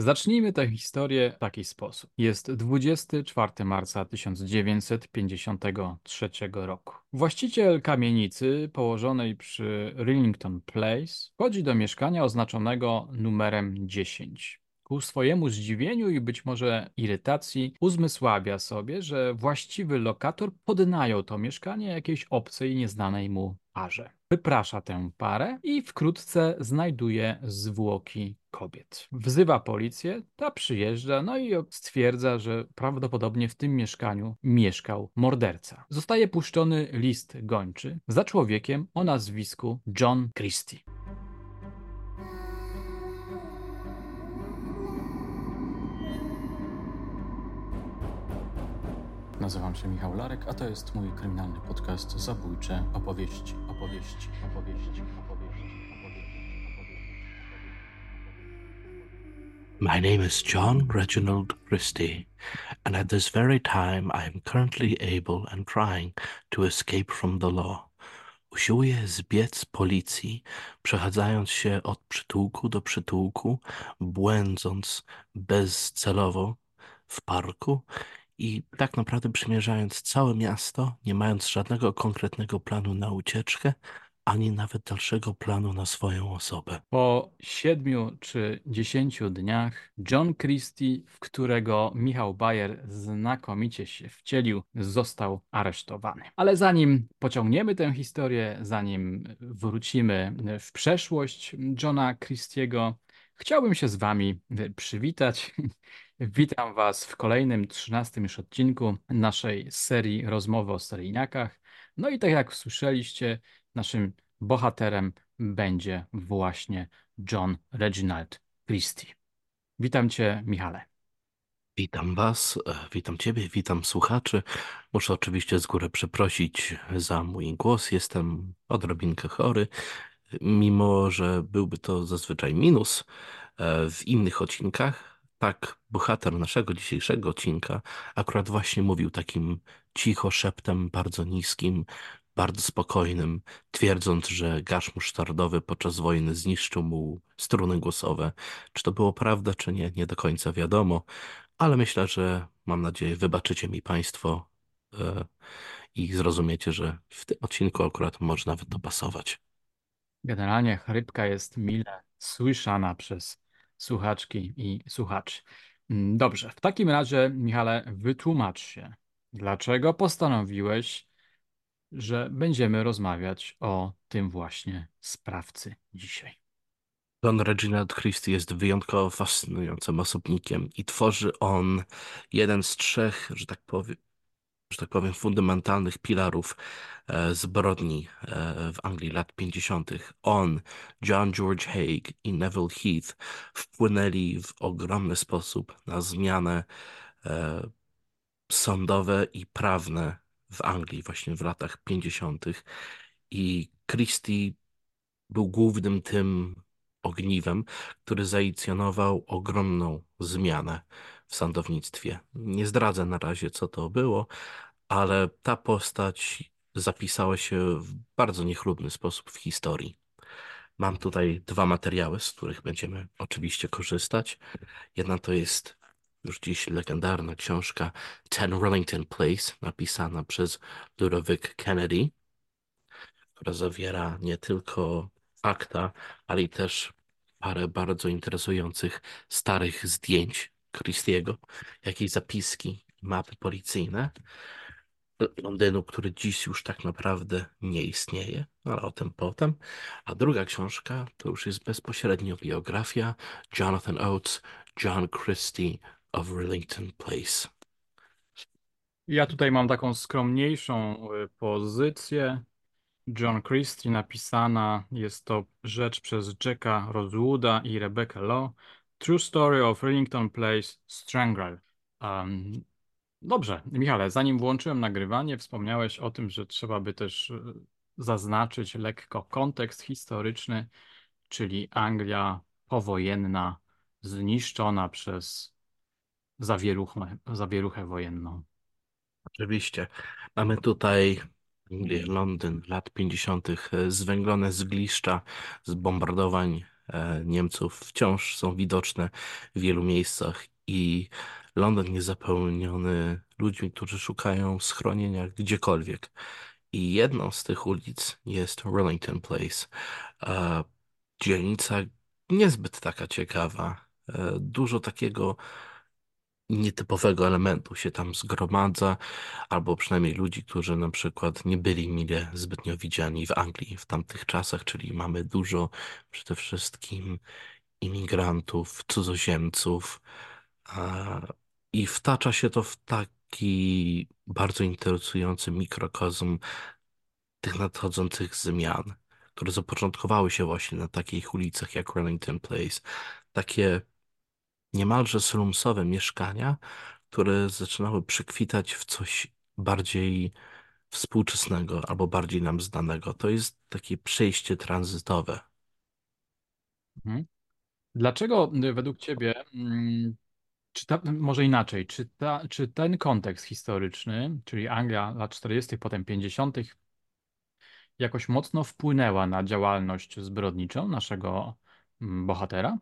Zacznijmy tę historię w taki sposób. Jest 24 marca 1953 roku. Właściciel kamienicy położonej przy Rillington Place wchodzi do mieszkania oznaczonego numerem 10. Ku swojemu zdziwieniu i być może irytacji uzmysławia sobie, że właściwy lokator podnajął to mieszkanie jakiejś obcej, nieznanej mu parze. Wyprasza tę parę i wkrótce znajduje zwłoki kobiet. Wzywa policję, ta przyjeżdża, no i stwierdza, że prawdopodobnie w tym mieszkaniu mieszkał morderca. Zostaje puszczony list gończy za człowiekiem o nazwisku John Christie. Nazywam się Michał Larek, a to jest mój kryminalny podcast Zabójcze opowieści, opowieści, opowieści, opowieści, My name is John Reginald Christie, and at this very time I am currently able and trying to escape from the law. Usiłuję zbiec policji, przechadzając się od przytułku do przytułku, błędząc bezcelowo w parku i tak naprawdę przemierzając całe miasto, nie mając żadnego konkretnego planu na ucieczkę, ani nawet dalszego planu na swoją osobę. Po siedmiu czy dziesięciu dniach John Christie, w którego Michał Bayer znakomicie się wcielił, został aresztowany. Ale zanim pociągniemy tę historię, zanim wrócimy w przeszłość Johna Christiego, chciałbym się z wami przywitać. Witam Was w kolejnym, trzynastym już odcinku naszej serii Rozmowy o seryjniakach. No i tak jak słyszeliście, naszym bohaterem będzie właśnie John Reginald Christie. Witam Cię, Michale. Witam Was, e, witam Ciebie, witam słuchaczy. Muszę oczywiście z góry przeprosić za mój głos. Jestem odrobinkę chory, mimo że byłby to zazwyczaj minus e, w innych odcinkach tak, bohater naszego dzisiejszego odcinka akurat właśnie mówił takim cicho szeptem, bardzo niskim, bardzo spokojnym, twierdząc, że gasz musztardowy podczas wojny zniszczył mu struny głosowe. Czy to było prawda, czy nie, nie do końca wiadomo, ale myślę, że mam nadzieję, wybaczycie mi Państwo e, i zrozumiecie, że w tym odcinku akurat można nawet dopasować. Generalnie chrypka jest mile słyszana przez słuchaczki i słuchaczy. Mm, dobrze, w takim razie, Michale, wytłumacz się, dlaczego postanowiłeś, że będziemy rozmawiać o tym właśnie sprawcy dzisiaj. John Reginald Christie jest wyjątkowo fascynującym osobnikiem i tworzy on jeden z trzech, że tak powiem, że tak powiem, fundamentalnych filarów e, zbrodni e, w Anglii lat 50. On, John George Haig i Neville Heath wpłynęli w ogromny sposób na zmiany e, sądowe i prawne w Anglii właśnie w latach 50. I Christie był głównym tym ogniwem, który zainicjował ogromną zmianę w sądownictwie. Nie zdradzę na razie, co to było, ale ta postać zapisała się w bardzo niechlubny sposób w historii. Mam tutaj dwa materiały, z których będziemy oczywiście korzystać. Jedna to jest już dziś legendarna książka Ten Rillington Place, napisana przez Ludovic Kennedy, która zawiera nie tylko akta, ale i też parę bardzo interesujących starych zdjęć Christiego, jakieś zapiski, mapy policyjne. Londynu, który dziś już tak naprawdę nie istnieje, ale o tym potem. A druga książka to już jest bezpośrednio biografia Jonathan Oates, John Christie of Rillington Place. Ja tutaj mam taką skromniejszą y, pozycję. John Christie napisana, jest to rzecz przez Jacka Rosewooda i Rebecca Law. True Story of Rillington Place, Strangle. Um, dobrze, Michale, zanim włączyłem nagrywanie, wspomniałeś o tym, że trzeba by też y, zaznaczyć lekko kontekst historyczny, czyli Anglia powojenna, zniszczona przez zawieruchę, zawieruchę wojenną. Oczywiście. Mamy tutaj Londyn lat 50., zwęglone zgliszcza z bombardowań e, Niemców wciąż są widoczne w wielu miejscach i Londyn jest zapełniony ludźmi, którzy szukają schronienia gdziekolwiek. I jedną z tych ulic jest Rillington Place. E, Dzielnica niezbyt taka ciekawa. E, Dużo takiego nietypowego elementu się tam zgromadza, albo przynajmniej ludzi, którzy na przykład nie byli mile zbytnio widziani w Anglii w tamtych czasach, czyli mamy dużo przede wszystkim imigrantów, cudzoziemców, i wtacza się to w taki bardzo interesujący mikrokozm tych nadchodzących zmian, które zapoczątkowały się właśnie na takich ulicach jak Wellington Place. Takie niemalże slumsowe mieszkania, które zaczynały przekwitać w coś bardziej współczesnego albo bardziej nam znanego. To jest takie przejście tranzytowe. Mhm. Dlaczego y, według Ciebie, mm, czy ta, może inaczej, czy, ta, czy ten kontekst historyczny, czyli Anglia lat 40., potem 50., jakoś mocno wpłynęła na działalność zbrodniczą naszego mm, bohatera?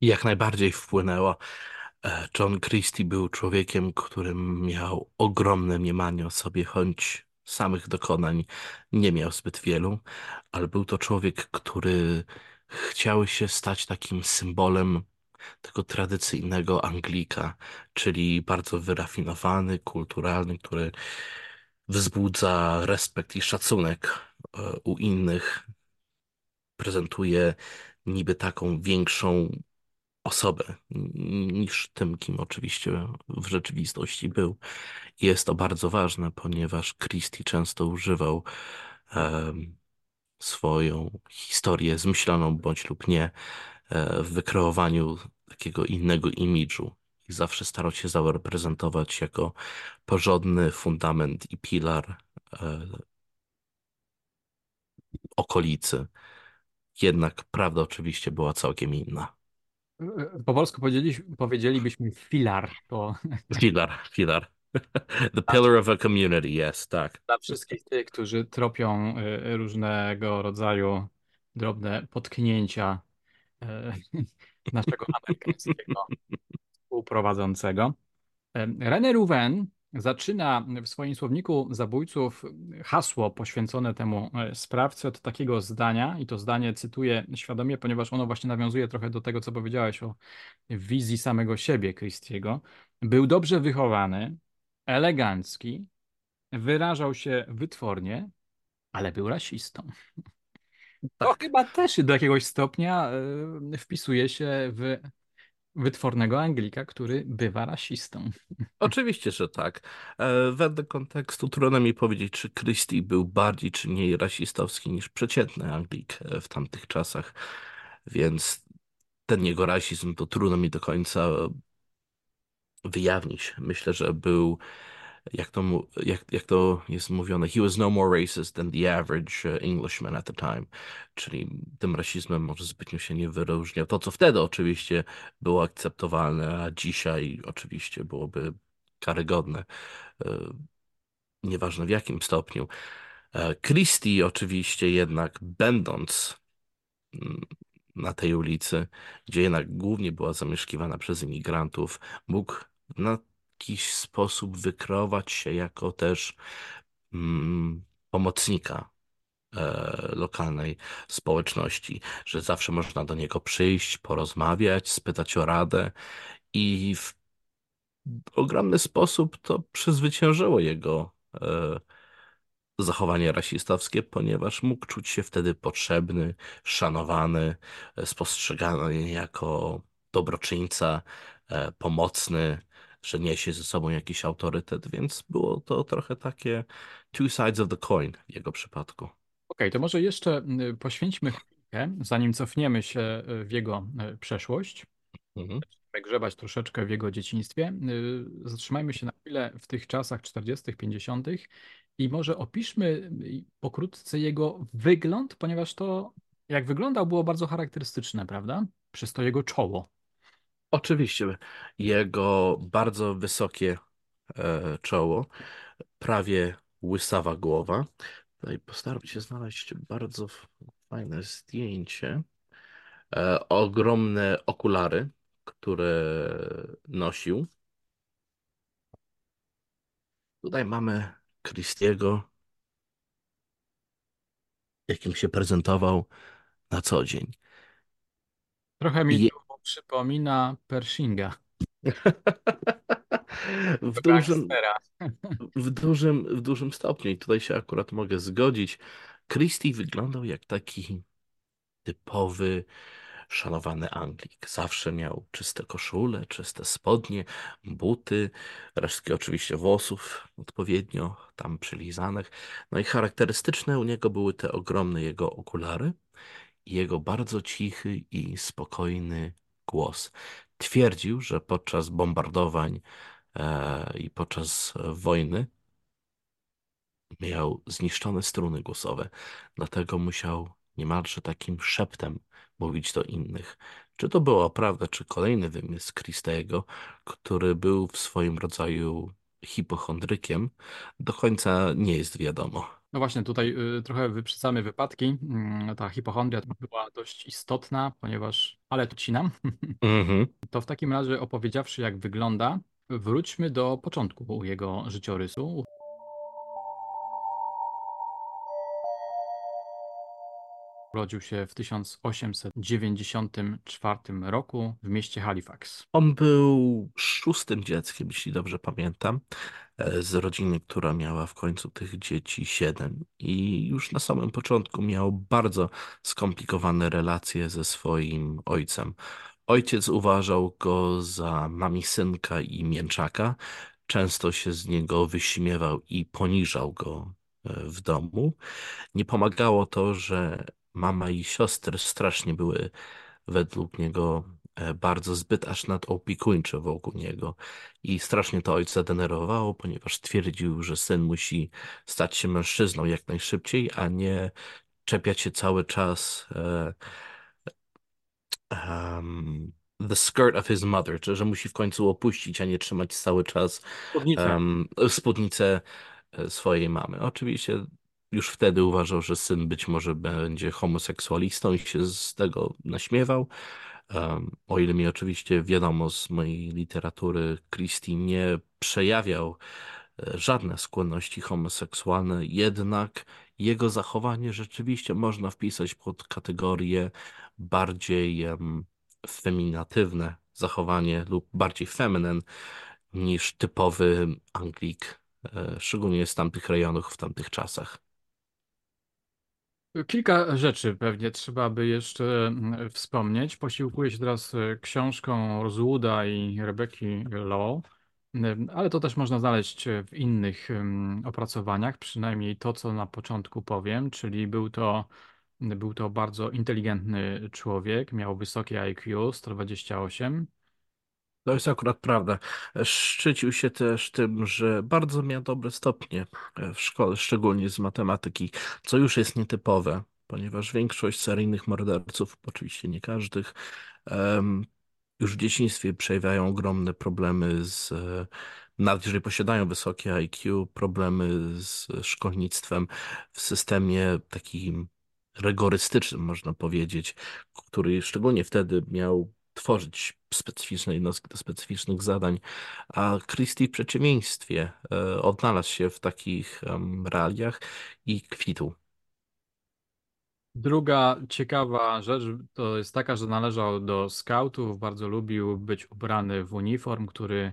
Jak najbardziej wpłynęło. E, John Christie był człowiekiem, którym miał ogromne mniemanie o sobie, choć samych dokonań nie miał zbyt wielu, ale był to człowiek, który chciał się stać takim symbolem tego tradycyjnego Anglika, czyli bardzo wyrafinowany, kulturalny, który wzbudza respekt i szacunek e, u innych, prezentuje niby taką większą osobę niż tym, kim oczywiście w rzeczywistości był. Jest to bardzo ważne, ponieważ Christie często używał swoją historię zmyśloną bądź lub nie e, w wykreowaniu takiego innego imidżu. I zawsze starał się zareprezentować jako porządny fundament i pilar e, okolicy. Jednak prawda oczywiście była całkiem inna. Po polsku powiedzieli, powiedzielibyśmy filar, to Filar, filar. The pillar of a community, yes, tak. dla wszystkich tych, którzy tropią y, różnego rodzaju drobne potknięcia y, naszego amerykańskiego współprowadzącego. René Rouven zaczyna w swoim słowniku zabójców hasło poświęcone temu e, sprawcy od takiego zdania, i to zdanie cytuję świadomie, ponieważ ono właśnie nawiązuje trochę do tego, co powiedziałeś o wizji samego siebie Christiego. Był dobrze wychowany, elegancki, wyrażał się wytwornie, ale był rasistą. To Tak. chyba też do jakiegoś stopnia e, wpisuje się w wytwornego Anglika, który bywa rasistą. Oczywiście, że tak. E, wedle kontekstu trudno mi powiedzieć, czy Christie był bardziej czy mniej rasistowski niż przeciętny Anglik e, w tamtych czasach, więc ten jego rasizm to trudno mi do końca wyjawnić. Myślę, że był, jak to, mu- jak, jak to jest mówione, he was no more racist than the average uh, Englishman at the time. Czyli tym rasizmem może zbytnio się nie wyróżniał. To, co wtedy oczywiście było akceptowalne, a dzisiaj oczywiście byłoby karygodne. E, Nieważne w jakim stopniu. E, Christie oczywiście jednak będąc mm, na tej ulicy, gdzie jednak głównie była zamieszkiwana przez imigrantów, mógł na jakiś sposób wykreować się jako też mm, pomocnika e, lokalnej społeczności, że zawsze można do niego przyjść, porozmawiać, spytać o radę i w ogromny sposób to przezwyciężyło jego e, zachowanie rasistowskie, ponieważ mógł czuć się wtedy potrzebny, szanowany, e, spostrzegany jako dobroczyńca, pomocny, że niesie ze sobą jakiś autorytet, więc było to trochę takie two sides of the coin w jego przypadku. Okej, to może jeszcze y, poświęćmy chwilkę, zanim cofniemy się y, w jego y, przeszłość, Mhm. grzebać troszeczkę w jego dzieciństwie. Zatrzymajmy się na chwilę w tych czasach 40., 50. i może opiszmy pokrótce jego wygląd, ponieważ to, jak wyglądał, było bardzo charakterystyczne, prawda? Przez to jego czoło. Oczywiście jego bardzo wysokie e, czoło, prawie łysawa głowa. Tutaj postaram się znaleźć bardzo fajne zdjęcie. e, ogromne okulary, które nosił. Tutaj mamy Christiego, jakim się prezentował na co dzień. Trochę mi to przypomina Pershinga, w dużym, w dużym, w dużym stopniu, i tutaj się akurat mogę zgodzić, Christie wyglądał jak taki typowy, szanowany Anglik. Zawsze miał czyste koszule, czyste spodnie, buty, resztki oczywiście włosów odpowiednio tam przylizanych. No i charakterystyczne u niego były te ogromne jego okulary i jego bardzo cichy i spokojny głos. Twierdził, że podczas bombardowań e, i podczas wojny miał zniszczone struny głosowe, dlatego musiał niemalże takim szeptem mówić do innych. Czy to była prawda, czy kolejny wymysł Christego, który był w swoim rodzaju hipochondrykiem, do końca nie jest wiadomo. No właśnie, tutaj y, trochę wyprzedzamy wypadki. Mm, Ta hipochondria była dość istotna, ponieważ, ale tu cinam. Mhm. To w takim razie opowiedziawszy, jak wygląda, wróćmy do początku jego życiorysu. Urodził się w 1894 roku w mieście Halifax. On był szóstym dzieckiem, jeśli dobrze pamiętam, e, z rodziny, która miała w końcu tych dzieci siedem. I już na samym początku miał bardzo skomplikowane relacje ze swoim ojcem. Ojciec uważał go za mamisynka i mięczaka. Często się z niego wyśmiewał i poniżał go e, w domu. Nie pomagało to, że mama i siostry strasznie były według niego e, bardzo zbyt aż nadopiekuńcze wokół niego. I strasznie to ojca denerwowało, ponieważ twierdził, że syn musi stać się mężczyzną jak najszybciej, a nie czepiać się cały czas em, the skirt of his mother, czyli że musi w końcu opuścić, a nie trzymać cały czas em, spódnicę e, swojej mamy. Oczywiście już wtedy uważał, że syn być może będzie homoseksualistą i się z tego naśmiewał. O ile mi oczywiście wiadomo z mojej literatury, Christie nie przejawiał e, żadne skłonności homoseksualne, jednak jego zachowanie rzeczywiście można wpisać pod kategorię bardziej em, feminatywne zachowanie lub bardziej feminine niż typowy Anglik, e, szczególnie z tamtych rejonów w tamtych czasach. Kilka rzeczy pewnie trzeba by jeszcze mm, wspomnieć. Posiłkuję się teraz e, książką Rozłuda i Rebeki Law, ale to też można znaleźć e, w innych opracowaniach, przynajmniej to, co na początku powiem, czyli był to, był to bardzo inteligentny człowiek, miał wysokie IQ 128. To jest akurat prawda. Szczycił się też tym, że bardzo miał dobre stopnie w szkole, szczególnie z matematyki, co już jest nietypowe, ponieważ większość seryjnych morderców, oczywiście nie każdych, już w dzieciństwie przejawiają ogromne problemy z, e, nawet jeżeli posiadają wysokie IQ, problemy z szkolnictwem w systemie takim rygorystycznym, można powiedzieć, który szczególnie wtedy miał tworzyć specyficzne jednostki do specyficznych zadań, a Christie w przeciwieństwie e, odnalazł się w takich realiach i kwitł. Druga ciekawa rzecz to jest taka, że należał do skautów, bardzo lubił być ubrany w uniform, który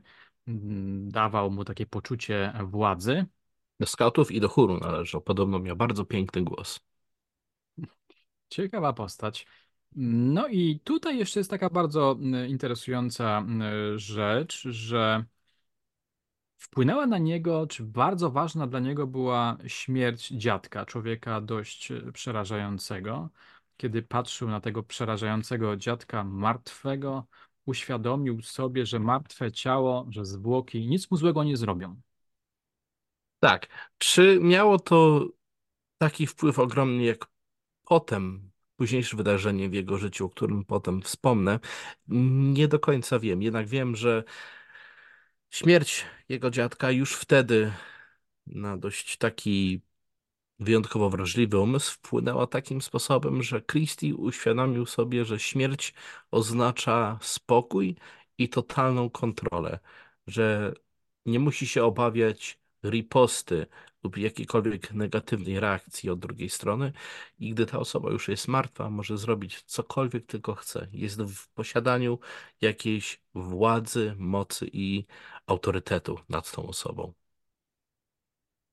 dawał mu takie poczucie władzy. Do skautów i do chóru należał. Podobno miał bardzo piękny głos. Ciekawa postać. No i tutaj jeszcze jest taka bardzo mm, interesująca mm, rzecz, że wpłynęła na niego, czy bardzo ważna dla niego była śmierć dziadka, człowieka dość e, przerażającego. Kiedy patrzył na tego przerażającego dziadka martwego, uświadomił sobie, że martwe ciało, że zwłoki nic mu złego nie zrobią. Tak. Czy miało to taki wpływ ogromny jak potem, późniejsze wydarzenie w jego życiu, o którym potem wspomnę? Nie do końca wiem. Jednak wiem, że śmierć jego dziadka już wtedy na dość taki wyjątkowo wrażliwy umysł wpłynęła takim sposobem, że Christie uświadomił sobie, że śmierć oznacza spokój i totalną kontrolę, że nie musi się obawiać riposty lub jakiejkolwiek negatywnej reakcji od drugiej strony i gdy ta osoba już jest martwa, może zrobić cokolwiek tylko chce. Jest w posiadaniu jakiejś władzy, mocy i autorytetu nad tą osobą.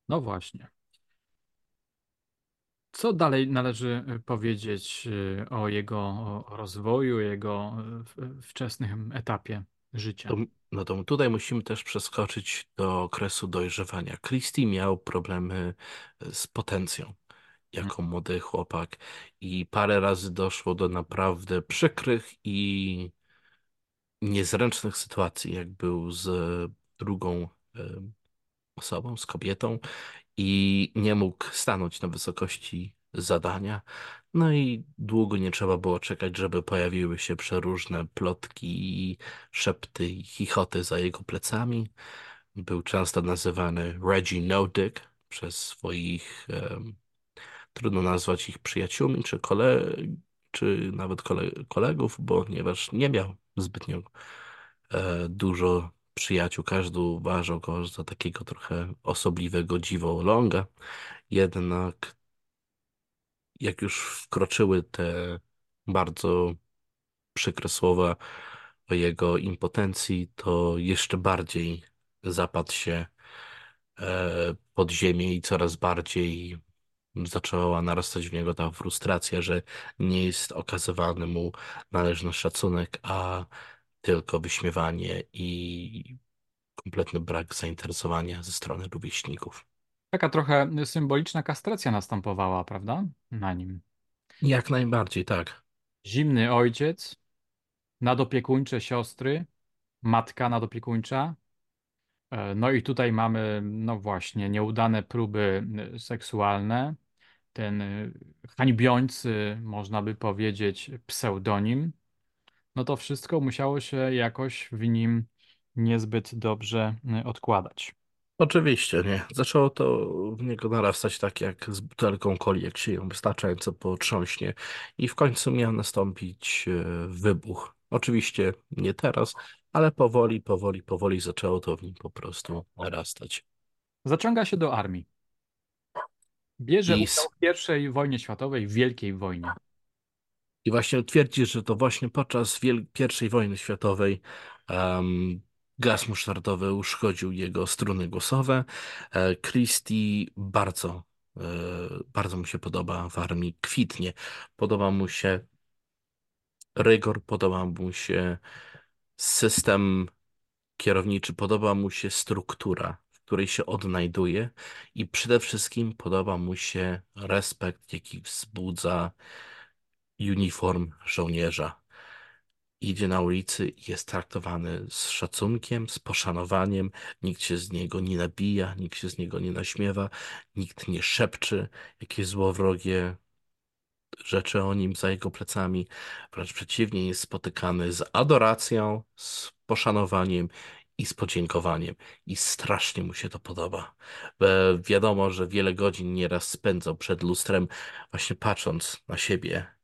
No właśnie. Co dalej należy y, powiedzieć y, o jego rozwoju, jego y, wczesnym etapie życia? To, no to tutaj musimy też przeskoczyć do okresu dojrzewania. Christie miał problemy z potencją jako młody chłopak i parę razy doszło do naprawdę przykrych i niezręcznych sytuacji, jak był z drugą osobą, z kobietą i nie mógł stanąć na wysokości zadania. No i długo nie trzeba było czekać, żeby pojawiły się przeróżne plotki i szepty i chichoty za jego plecami. Był często nazywany Reggie No Dick przez swoich, trudno nazwać ich przyjaciółmi czy, kole, czy nawet kole, kolegów, ponieważ nie miał zbytnio e, dużo przyjaciół. Każdy uważał go za takiego trochę osobliwego dziwoląga. Jednak jak już wkroczyły te bardzo przykre słowa o jego impotencji, to jeszcze bardziej zapadł się e, pod ziemię i coraz bardziej zaczęła narastać w niego ta frustracja, że nie jest okazywany mu należny szacunek, a tylko wyśmiewanie i kompletny brak zainteresowania ze strony rówieśników. Taka trochę symboliczna kastracja następowała, prawda? Na nim. Jak najbardziej, tak. Zimny ojciec, nadopiekuńcze siostry, matka nadopiekuńcza. E, no i tutaj mamy, no właśnie, nieudane próby e, seksualne. Ten e, hańbiący, można by powiedzieć, pseudonim. No to wszystko musiało się jakoś w nim niezbyt dobrze odkładać. Oczywiście, nie. Zaczęło to w niego narastać tak jak z butelką coli, jak się ją wystarczająco potrząśnie i w końcu miał nastąpić e, wybuch. Oczywiście nie teraz, ale powoli, powoli, powoli zaczęło to w nim po prostu narastać. Zaciąga się do armii. Bierze I, udział w pierwszej wojnie światowej, w Wielkiej Wojnie. i właśnie twierdzi, że to właśnie podczas Wiel pierwszej wojny światowej um, Gaz musztardowy uszkodził jego struny głosowe. E, Christie bardzo, e, bardzo mu się podoba w armii, kwitnie. Podoba mu się rygor, podoba mu się system kierowniczy, podoba mu się struktura, w której się odnajduje i przede wszystkim podoba mu się respekt, jaki wzbudza uniform żołnierza idzie na ulicy i jest traktowany z szacunkiem, z poszanowaniem. Nikt się z niego nie nabija, nikt się z niego nie naśmiewa, nikt nie szepczy jakieś złowrogie rzeczy o nim za jego plecami. Wręcz przeciwnie, jest spotykany z adoracją, z poszanowaniem i z podziękowaniem. I strasznie mu się to podoba. Wiadomo, że wiele godzin nieraz spędzał przed lustrem, właśnie patrząc na siebie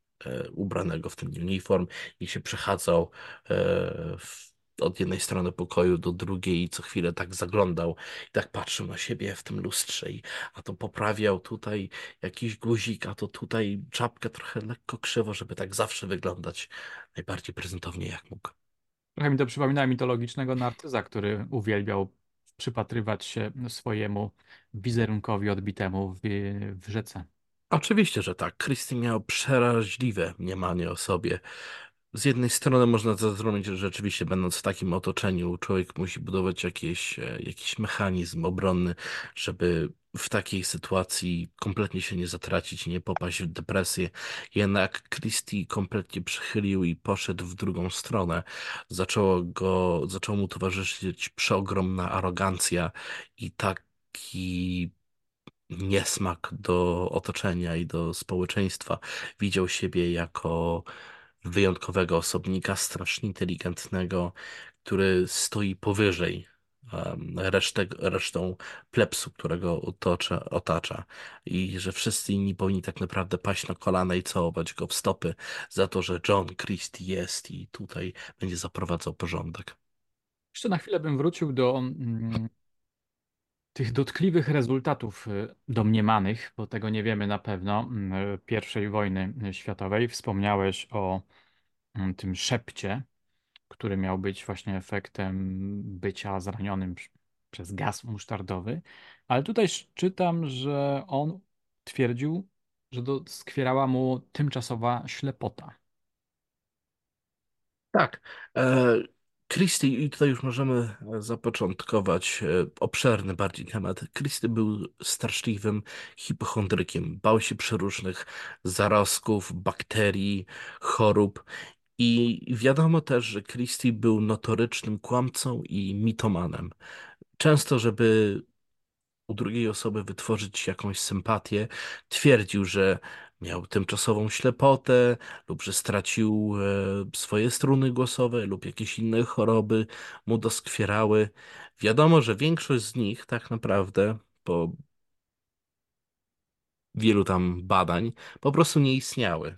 ubranego w ten uniform i się przechadzał e, w, od jednej strony pokoju do drugiej i co chwilę tak zaglądał i tak patrzył na siebie w tym lustrze i a to poprawiał tutaj jakiś guzik, a to tutaj czapkę trochę lekko krzywo, żeby tak zawsze wyglądać najbardziej prezentownie jak mógł. Trochę mi to przypomina mitologicznego narcyza, który uwielbiał przypatrywać się swojemu wizerunkowi odbitemu w, w rzece. Oczywiście, że tak. Christie miał przeraźliwe mniemanie o sobie. Z jednej strony można zrozumieć, że rzeczywiście będąc w takim otoczeniu, człowiek musi budować jakieś, e, jakiś mechanizm obronny, żeby w takiej sytuacji kompletnie się nie zatracić, nie popaść w depresję. Jednak Christie kompletnie przychylił i poszedł w drugą stronę. Zaczęło go, zaczęło mu towarzyszyć przeogromna arogancja i taki niesmak do otoczenia i do społeczeństwa. Widział siebie jako wyjątkowego osobnika, strasznie inteligentnego, który stoi powyżej resztę, resztą plebsu, którego otocza, otacza i że wszyscy inni powinni tak naprawdę paść na kolana i całować go w stopy za to, że John Christie jest i tutaj będzie zaprowadzał porządek. Jeszcze na chwilę bym wrócił do mm, tych dotkliwych rezultatów y, domniemanych, bo tego nie wiemy na pewno, mm, pierwszej wojny światowej. Wspomniałeś o mm, tym szepcie, który miał być właśnie efektem bycia zranionym przez gaz musztardowy, ale tutaj czytam, że on twierdził, że doskwierała mu tymczasowa ślepota. Tak. Christie, i tutaj już możemy e, zapoczątkować e, obszerny bardziej temat. Christie był straszliwym hipochondrykiem. Bał się przeróżnych zarazków, bakterii, chorób. I wiadomo też, że Christie był notorycznym kłamcą i mitomanem. Często, żeby u drugiej osoby wytworzyć jakąś sympatię, twierdził, że miał tymczasową ślepotę lub że stracił e, swoje struny głosowe lub jakieś inne choroby mu doskwierały. Wiadomo, że większość z nich tak naprawdę po wielu tam badań po prostu nie istniały.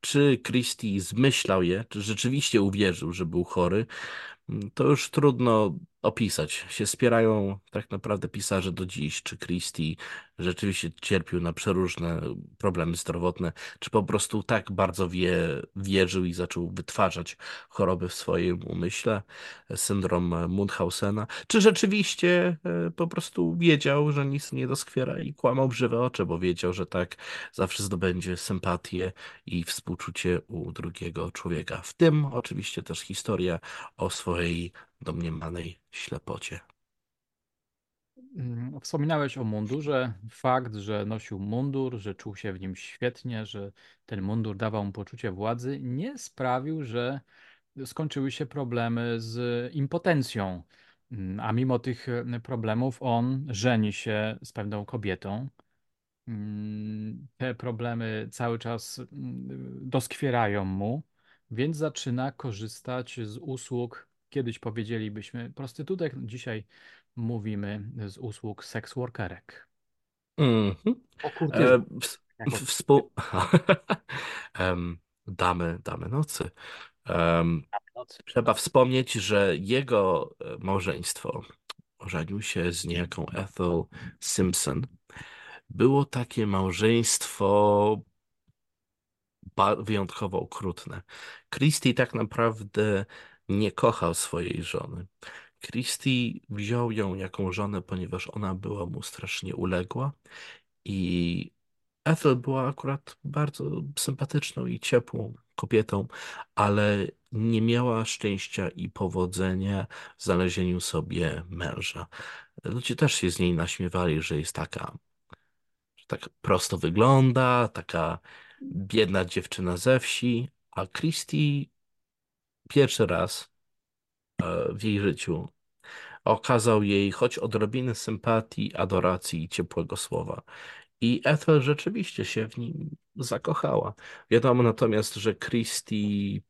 Czy Christie zmyślał je, czy rzeczywiście uwierzył, że był chory, to już trudno opisać. Się spierają tak naprawdę pisarze do dziś, czy Christie rzeczywiście cierpił na przeróżne problemy zdrowotne, czy po prostu tak bardzo wie, wierzył i zaczął wytwarzać choroby w swoim umyśle, syndrom Munchausena, czy rzeczywiście e, po prostu wiedział, że nic nie doskwiera i kłamał w żywe oczy, bo wiedział, że tak zawsze zdobędzie sympatię i współczucie u drugiego człowieka. W tym oczywiście też historia o swojej domniemanej ślepocie. Mm, Wspominałeś o mundurze. Fakt, że nosił mundur, że czuł się w nim świetnie, że ten mundur dawał mu poczucie władzy, nie sprawił, że skończyły się problemy z impotencją. Mm, A mimo tych e, problemów on żeni się z pewną kobietą. Mm, Te problemy cały czas mm, doskwierają mu, więc zaczyna korzystać z usług. Kiedyś powiedzielibyśmy prostytutek, dzisiaj mówimy z usług seks workerek. Mhm. O E, współ... Em, damy, damy nocy. Nocy. trzeba wspomnieć, że jego e, małżeństwo ożenił się z niejaką Ethel Simpson. Było takie małżeństwo ba- wyjątkowo okrutne. Christie tak naprawdę nie kochał swojej żony. Christie wziął ją jako żonę, ponieważ ona była mu strasznie uległa i Ethel była akurat bardzo sympatyczną i ciepłą kobietą, ale nie miała szczęścia i powodzenia w znalezieniu sobie męża. Ludzie też się z niej naśmiewali, że jest taka, że tak prosto wygląda, taka biedna dziewczyna ze wsi, a Christie pierwszy raz e, w jej życiu okazał jej choć odrobinę sympatii, adoracji i ciepłego słowa. I Ethel rzeczywiście się w nim zakochała. Wiadomo natomiast, że Christie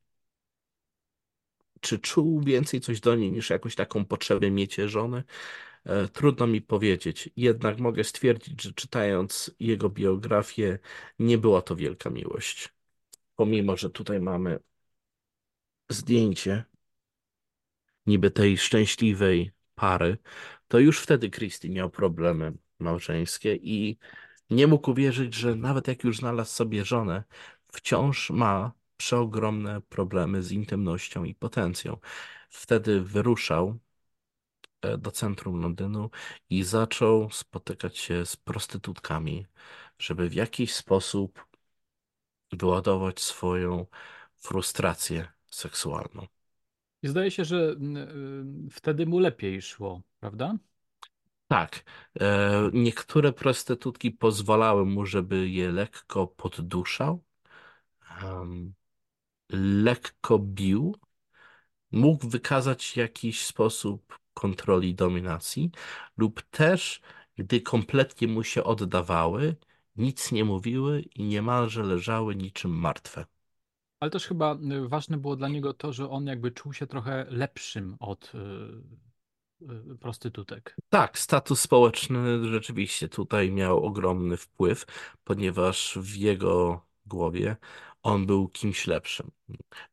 czy czuł więcej coś do niej niż jakąś taką potrzebę mieć żony? E, Trudno mi powiedzieć. Jednak mogę stwierdzić, że czytając jego biografię, nie była to wielka miłość. Pomimo, że tutaj mamy zdjęcie niby tej szczęśliwej pary, to już wtedy Christie miał problemy małżeńskie i nie mógł uwierzyć, że nawet jak już znalazł sobie żonę, wciąż ma przeogromne problemy z intymnością i potencją. Wtedy wyruszał e, do centrum Londynu i zaczął spotykać się z prostytutkami, żeby w jakiś sposób wyładować swoją frustrację seksualną. I zdaje się, że mm, y, wtedy mu lepiej szło, prawda? Tak, e, niektóre prostytutki pozwalały mu, żeby je lekko podduszał, lekko bił, mógł wykazać jakiś sposób kontroli dominacji, lub też, gdy kompletnie mu się oddawały, nic nie mówiły i niemalże leżały niczym martwe. Ale też chyba y, ważne było dla niego to, że on jakby czuł się trochę lepszym od y, y, prostytutek. Tak, status społeczny rzeczywiście tutaj miał ogromny wpływ, ponieważ w jego głowie on był kimś lepszym.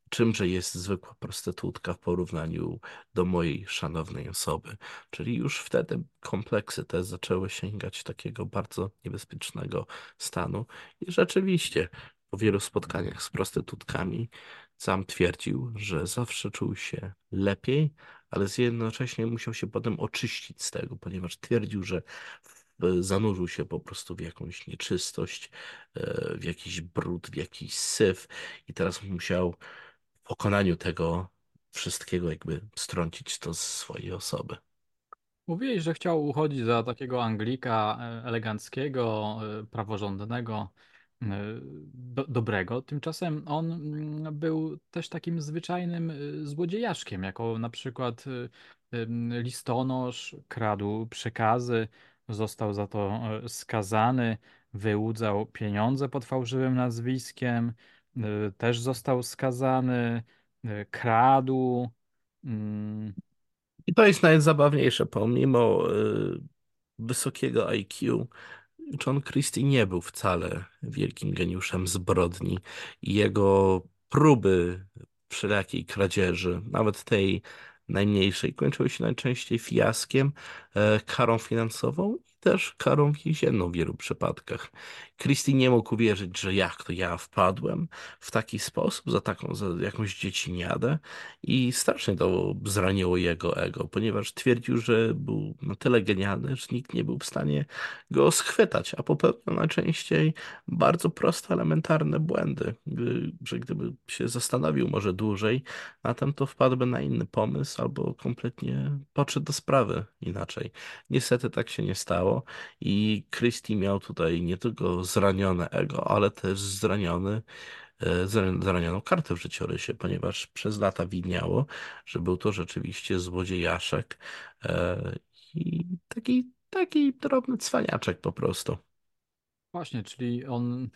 Czymże jest zwykła prostytutka w porównaniu do mojej szanownej osoby? Czyli już wtedy kompleksy te zaczęły sięgać takiego bardzo niebezpiecznego stanu. I rzeczywiście, po wielu spotkaniach z prostytutkami, sam twierdził, że zawsze czuł się lepiej ale jednocześnie musiał się potem oczyścić z tego, ponieważ twierdził, że zanurzył się po prostu w jakąś nieczystość, e, w jakiś brud, w jakiś syf i teraz musiał w pokonaniu tego wszystkiego jakby strącić to z swojej osoby. Mówiłeś, że chciał uchodzić za takiego Anglika e, eleganckiego, e, praworządnego, do, dobrego. Tymczasem on mm, był też takim zwyczajnym e, złodziejaszkiem, jako na przykład em, listonosz, kradł przekazy, został za to e, skazany, wyłudzał pieniądze pod fałszywym nazwiskiem, e, też został skazany, kradł. mm, I to jest najzabawniejsze, pomimo y, wysokiego IQ, John Christie nie był wcale wielkim geniuszem zbrodni jego próby wszelakiej kradzieży, nawet tej najmniejszej, kończyły się najczęściej fiaskiem, e, karą finansową i też karą więzienną w wielu przypadkach. Christie nie mógł uwierzyć, że jak to ja wpadłem w taki sposób, za taką, za jakąś dzieciniadę i strasznie to zraniło jego ego, ponieważ twierdził, że był na tyle genialny, że nikt nie był w stanie go schwytać, a popełniał najczęściej bardzo proste, elementarne błędy, że gdyby się zastanowił może dłużej na tym, to wpadłby na inny pomysł albo kompletnie podszedł do sprawy inaczej. Niestety tak się nie stało i Christie miał tutaj nie tylko zranione ego, ale też zraniony e, zra- zranioną kartę w życiorysie, ponieważ przez lata widniało, że był to rzeczywiście złodziejaszek e, i taki, taki drobny cwaniaczek po prostu. Właśnie, czyli on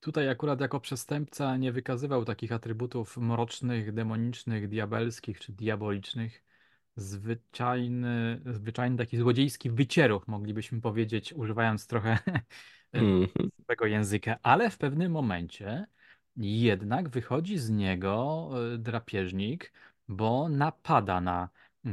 tutaj akurat jako przestępca nie wykazywał takich atrybutów mrocznych, demonicznych, diabelskich czy diabolicznych. Zwyczajny, zwyczajny taki złodziejski wycieruch, moglibyśmy powiedzieć, używając trochę Mhm. tego języka, ale w pewnym momencie jednak wychodzi z niego e, drapieżnik, bo napada na e,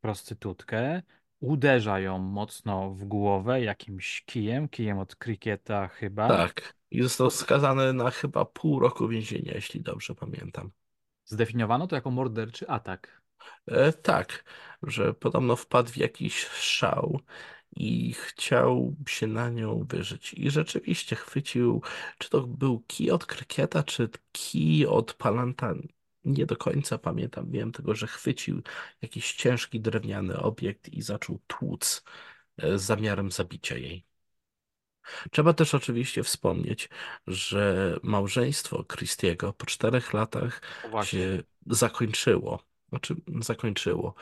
prostytutkę, uderza ją mocno w głowę jakimś kijem, kijem od krykieta chyba. Tak. I został skazany na chyba pół roku więzienia, jeśli dobrze pamiętam. Zdefiniowano to jako morderczy atak. E, tak, że podobno wpadł w jakiś szał i chciał się na nią wyżyć. I rzeczywiście chwycił, czy to był kij od krykieta, czy kij od palanta. Nie do końca pamiętam. Wiem tylko, że chwycił jakiś ciężki drewniany obiekt i zaczął tłuc e, z zamiarem zabicia jej. Trzeba też oczywiście wspomnieć, że małżeństwo Christiego po czterech latach właśnie. się zakończyło. Znaczy, zakończyło.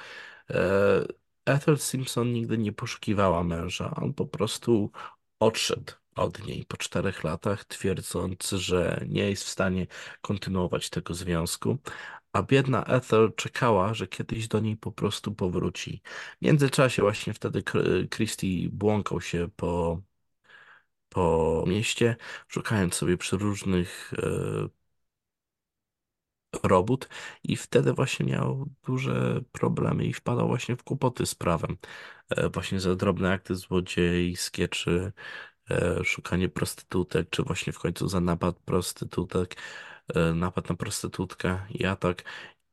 Ethel Simpson nigdy nie poszukiwała męża. On po prostu odszedł od niej po czterech latach, twierdząc, że nie jest w stanie kontynuować tego związku. A biedna Ethel czekała, że kiedyś do niej po prostu powróci. W międzyczasie właśnie wtedy Chr- Christie błąkał się po po mieście, szukając sobie przeróżnych e, robót i wtedy właśnie miał duże problemy i wpadał właśnie w kłopoty z prawem. E, właśnie za drobne akty złodziejskie, czy e, szukanie prostytutek, czy właśnie w końcu za napad prostytutek, e, napad na prostytutkę i atak.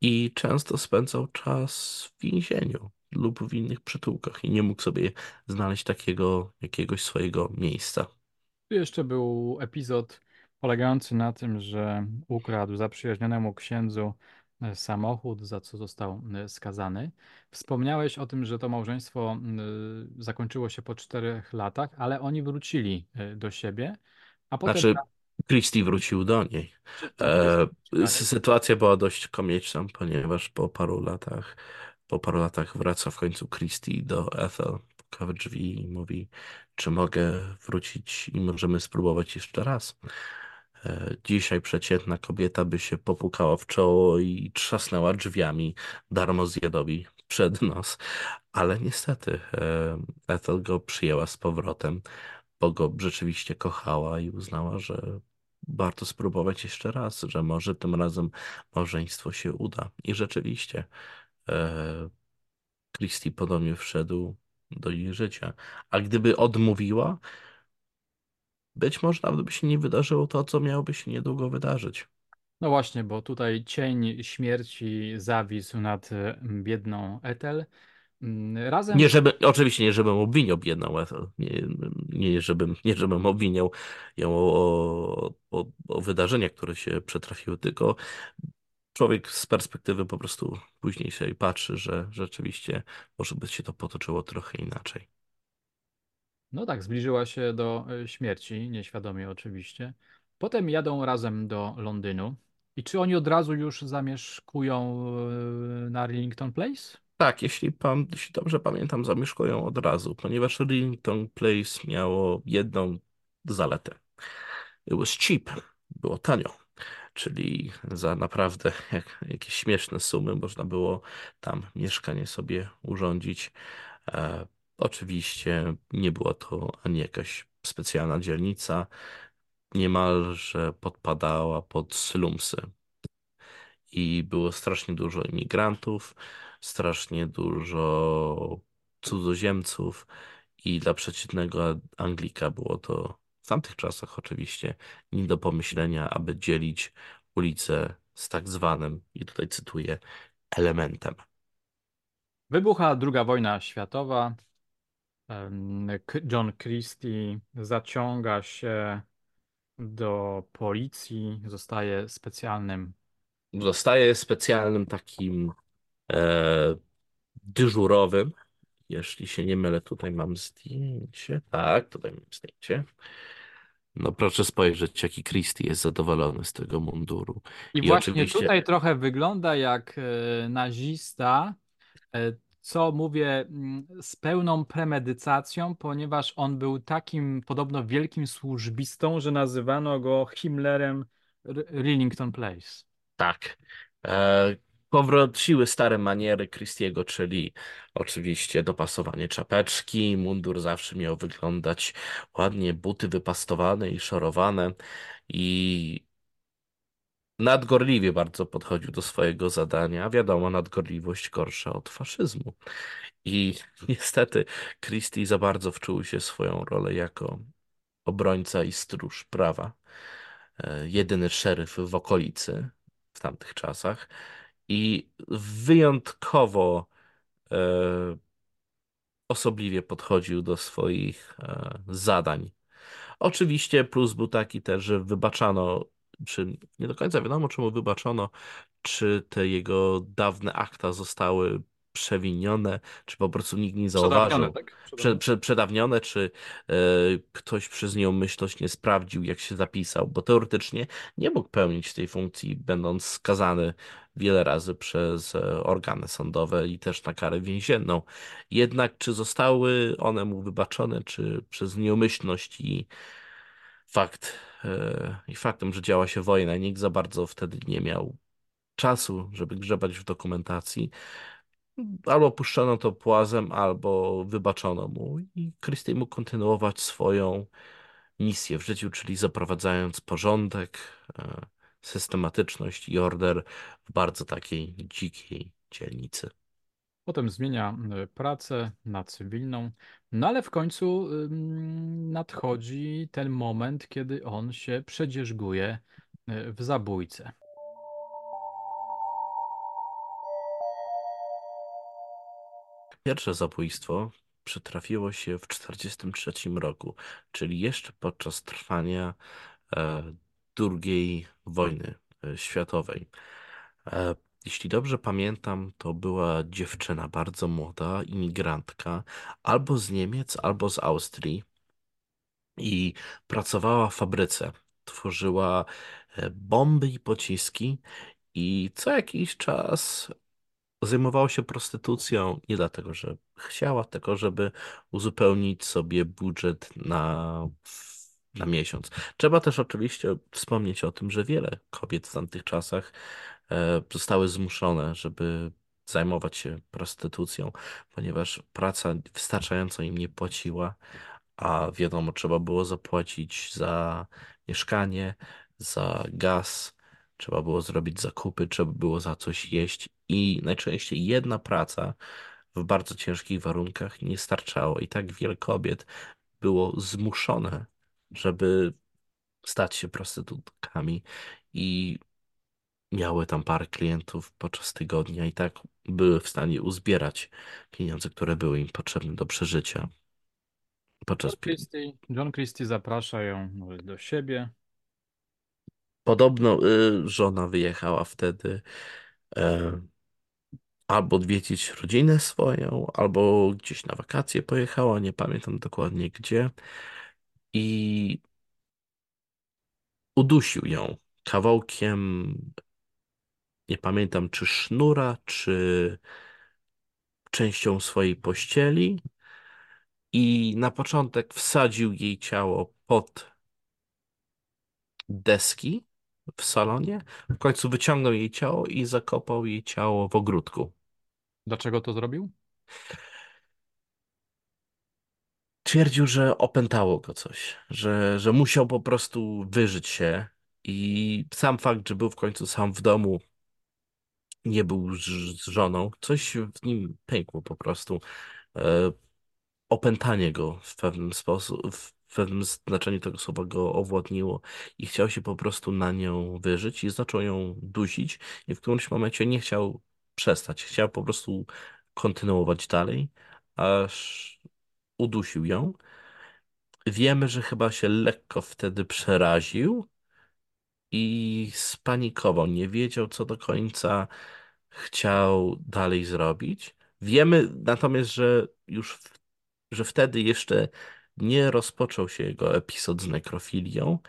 I często spędzał czas w więzieniu lub w innych przytułkach i nie mógł sobie znaleźć takiego jakiegoś swojego miejsca. Jeszcze był epizod polegający na tym, że ukradł zaprzyjaźnionemu księdzu e, samochód, za co został e, skazany. Wspomniałeś o tym, że to małżeństwo e, zakończyło się po czterech latach, ale oni wrócili do siebie, a potem, Znaczy, Christie wrócił do niej. E, sytuacja była dość komiczna, ponieważ po paru latach, po paru latach wraca w końcu Christie do Ethel, puka w drzwi i mówi, czy mogę wrócić i możemy spróbować jeszcze raz. E, Dzisiaj przeciętna kobieta by się popukała w czoło i trzasnęła drzwiami darmozjadowi przed nos. Ale niestety e, Ethel go przyjęła z powrotem, bo go rzeczywiście kochała i uznała, że warto spróbować jeszcze raz, że może tym razem małżeństwo się uda. I rzeczywiście e, Christie podobnie wszedł do jej życia. A gdyby odmówiła, być może nawet by się nie wydarzyło to, co miałoby się niedługo wydarzyć. No właśnie, bo tutaj cień śmierci zawisł nad e, biedną Ethel. Mm, Razem Nie żeby, oczywiście nie żebym obwiniał biedną Ethel, nie, nie, żebym, nie żebym obwiniał ją o, o, o wydarzenia, które się przetrafiły, tylko człowiek z perspektywy po prostu później sobie patrzy, że rzeczywiście może by się to potoczyło trochę inaczej. No tak, zbliżyła się do e, śmierci, nieświadomie oczywiście. Potem jadą razem do Londynu. I czy oni od razu już zamieszkują e, na Rillington Place? Tak, jeśli, pan, jeśli dobrze pamiętam, zamieszkują od razu, ponieważ Rillington Place miało jedną zaletę. It was cheap, było tanio, czyli za naprawdę jak, jakieś śmieszne sumy można było tam mieszkanie sobie urządzić. Oczywiście nie była to ani jakaś specjalna dzielnica, niemalże podpadała pod slumsy i było strasznie dużo imigrantów, strasznie dużo cudzoziemców i dla przeciętnego Anglika było to w tamtych czasach oczywiście nie do pomyślenia, aby dzielić ulicę z tak zwanym, i tutaj cytuję, elementem. Wybucha II wojna światowa. John Christie zaciąga się do policji, zostaje specjalnym. Zostaje specjalnym takim e, dyżurowym, jeśli się nie mylę, tutaj mam zdjęcie. Tak, tutaj mam zdjęcie. No proszę spojrzeć, jaki Christie jest zadowolony z tego munduru. I I właśnie oczywiście, tutaj trochę wygląda jak e, nazista, e, co mówię mm, z pełną premedytacją, ponieważ on był takim podobno wielkim służbistą, że nazywano go Himmlerem Rillington Place. tak, e, powróciły stare maniery Christiego, czyli oczywiście dopasowanie czapeczki, mundur zawsze miał wyglądać ładnie, buty wypastowane i szorowane. I nadgorliwie bardzo podchodził do swojego zadania. Wiadomo, nadgorliwość gorsza od faszyzmu. I niestety Christie za bardzo wczuł się w swoją rolę jako obrońca i stróż prawa. E, Jedyny szeryf w okolicy w tamtych czasach. I wyjątkowo e, osobliwie podchodził do swoich e, zadań. Oczywiście plus był taki też, że wybaczano, czy nie do końca wiadomo, czemu wybaczono, czy te jego dawne akta zostały przewinione, czy po prostu nikt nie Przedawnione, zauważył. tak? Prze, Przedawnione. prze, przedawnione, czy e, ktoś przez nieumyślność nie sprawdził, jak się zapisał, bo teoretycznie nie mógł pełnić tej funkcji, będąc skazany wiele razy przez e, organy sądowe i też na karę więzienną. Jednak czy zostały one mu wybaczone, czy przez nieumyślność i fakt, e, i faktem, że działa się wojna, nikt za bardzo wtedy nie miał czasu, żeby grzebać w dokumentacji. Albo puszczono to płazem, albo wybaczono mu i Christie mógł kontynuować swoją misję w życiu, czyli zaprowadzając porządek, e, systematyczność i order w bardzo takiej dzikiej dzielnicy. Potem zmienia y, pracę na cywilną, no ale w końcu nadchodzi ten moment, kiedy on się przedzierzguje y, w zabójcę. Pierwsze zabójstwo przytrafiło się w 1943 roku, czyli jeszcze podczas trwania e, II wojny e, światowej. Jeśli dobrze pamiętam, to była dziewczyna bardzo młoda, imigrantka, albo z Niemiec, albo z Austrii i pracowała w fabryce. Tworzyła e, bomby i pociski i co jakiś czas zajmowała się prostytucją nie dlatego, że chciała, tylko żeby uzupełnić sobie budżet na na miesiąc. Trzeba też oczywiście wspomnieć o tym, że wiele kobiet w tamtych czasach zostały zmuszone, żeby zajmować się prostytucją, ponieważ praca wystarczająco im nie płaciła, a wiadomo, trzeba było zapłacić za mieszkanie, za gaz, trzeba było zrobić zakupy, trzeba było za coś jeść i najczęściej jedna praca w bardzo ciężkich warunkach nie starczało i tak wiele kobiet było zmuszone, żeby stać się prostytutkami i miały tam parę klientów podczas tygodnia i tak były w stanie uzbierać pieniądze, które były im potrzebne do przeżycia John podczas pi- Christie, John Christie zaprasza ją do siebie. Podobno y, żona wyjechała wtedy e, albo odwiedzić rodzinę swoją, albo gdzieś na wakacje pojechała, nie pamiętam dokładnie gdzie. I udusił ją kawałkiem, nie pamiętam czy sznura, czy częścią swojej pościeli. I na początek wsadził jej ciało pod deski w salonie. W końcu wyciągnął jej ciało i zakopał jej ciało w ogródku. Dlaczego to zrobił? Twierdził, że opętało go coś, że, że musiał po prostu wyżyć się i sam fakt, że był w końcu sam w domu, nie był z, z żoną, coś w nim pękło po prostu. E, opętanie go w pewnym sposób, w pewnym znaczeniu tego słowa go owładniło i chciał się po prostu na nią wyżyć i zaczął ją dusić i w którymś momencie nie chciał przestać, chciał po prostu kontynuować dalej, aż udusił ją. Wiemy, że chyba się lekko wtedy przeraził i spanikował. Nie wiedział, co do końca chciał dalej zrobić. Wiemy natomiast, że już w, że wtedy jeszcze nie rozpoczął się jego epizod z nekrofilią.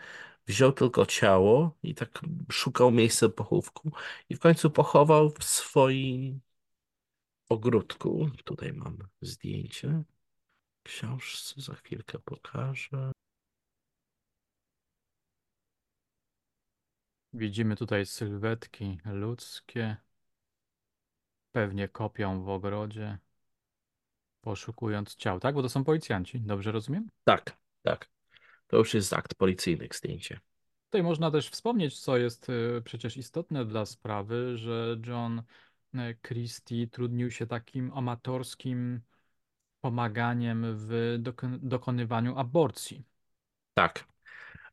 Wziął tylko ciało i tak szukał miejsca pochówku i w końcu pochował w swoim ogródku. Tutaj mam zdjęcie. Książce za chwilkę pokażę. Widzimy tutaj sylwetki ludzkie. Pewnie kopią w ogrodzie, poszukując ciał, tak? Bo to są policjanci, dobrze rozumiem? Tak, tak. To już jest akt policyjny, zdjęcie. Tutaj można też wspomnieć, co jest y, przecież istotne dla sprawy, że John y, Christie trudnił się takim amatorskim pomaganiem w doko- dokonywaniu aborcji. Tak.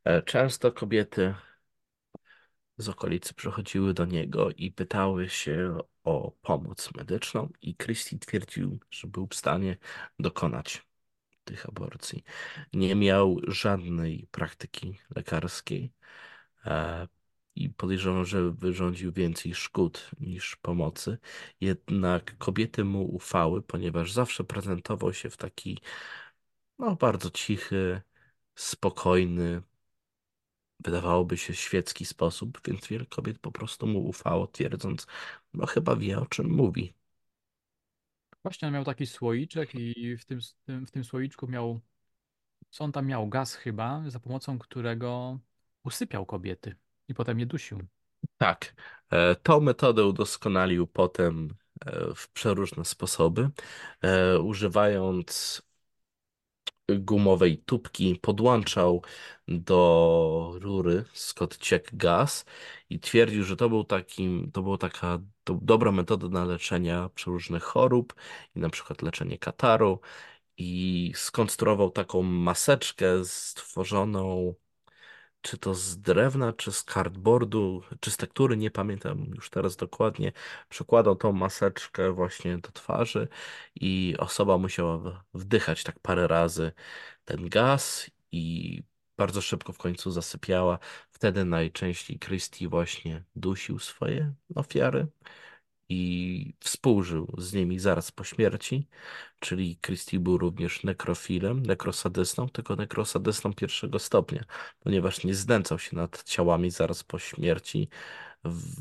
E, Często kobiety z okolicy przychodziły do niego i pytały się o pomoc medyczną, i Christie twierdził, że był w stanie dokonać tych aborcji. Nie miał żadnej praktyki lekarskiej e, i podejrzewam, że wyrządził więcej szkód niż pomocy. Jednak kobiety mu ufały, ponieważ zawsze prezentował się w taki no, bardzo cichy, spokojny, wydawałoby się świecki sposób, więc wiele kobiet po prostu mu ufało, twierdząc, no chyba wie o czym mówi. Właśnie on miał taki słoiczek i w tym, w tym słoiczku miał, co on tam miał, gaz chyba, za pomocą którego usypiał kobiety i potem je dusił. Tak, e, tą metodę udoskonalił potem e, w przeróżne sposoby, e, używając gumowej tubki podłączał do rury skąd ciekł gaz i twierdził, że to był takim, to była taka to dobra metoda na leczenia przeróżnych chorób i na przykład leczenie kataru i skonstruował taką maseczkę stworzoną czy to z drewna, czy z cardboardu, czy z tektury, nie pamiętam już teraz dokładnie. Przykładał tą maseczkę właśnie do twarzy i osoba musiała wdychać tak parę razy ten gaz i bardzo szybko w końcu zasypiała. Wtedy najczęściej Christie właśnie dusił swoje ofiary i współżył z nimi zaraz po śmierci, czyli Christie był również nekrofilem, nekrosadystą, tylko nekrosadystą pierwszego stopnia, ponieważ nie znęcał się nad ciałami zaraz po śmierci. W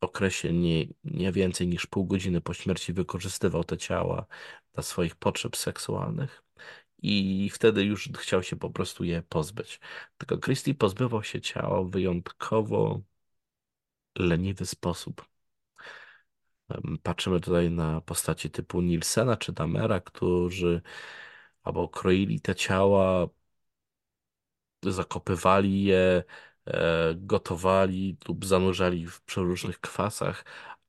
okresie nie, nie więcej niż pół godziny po śmierci wykorzystywał te ciała dla swoich potrzeb seksualnych i wtedy już chciał się po prostu je pozbyć. Tylko Christie pozbywał się ciała w wyjątkowo leniwy sposób. Patrzymy tutaj na postaci typu Nilsena czy Damera, którzy albo kroili te ciała, zakopywali je, e, gotowali lub zanurzali w przeróżnych kwasach,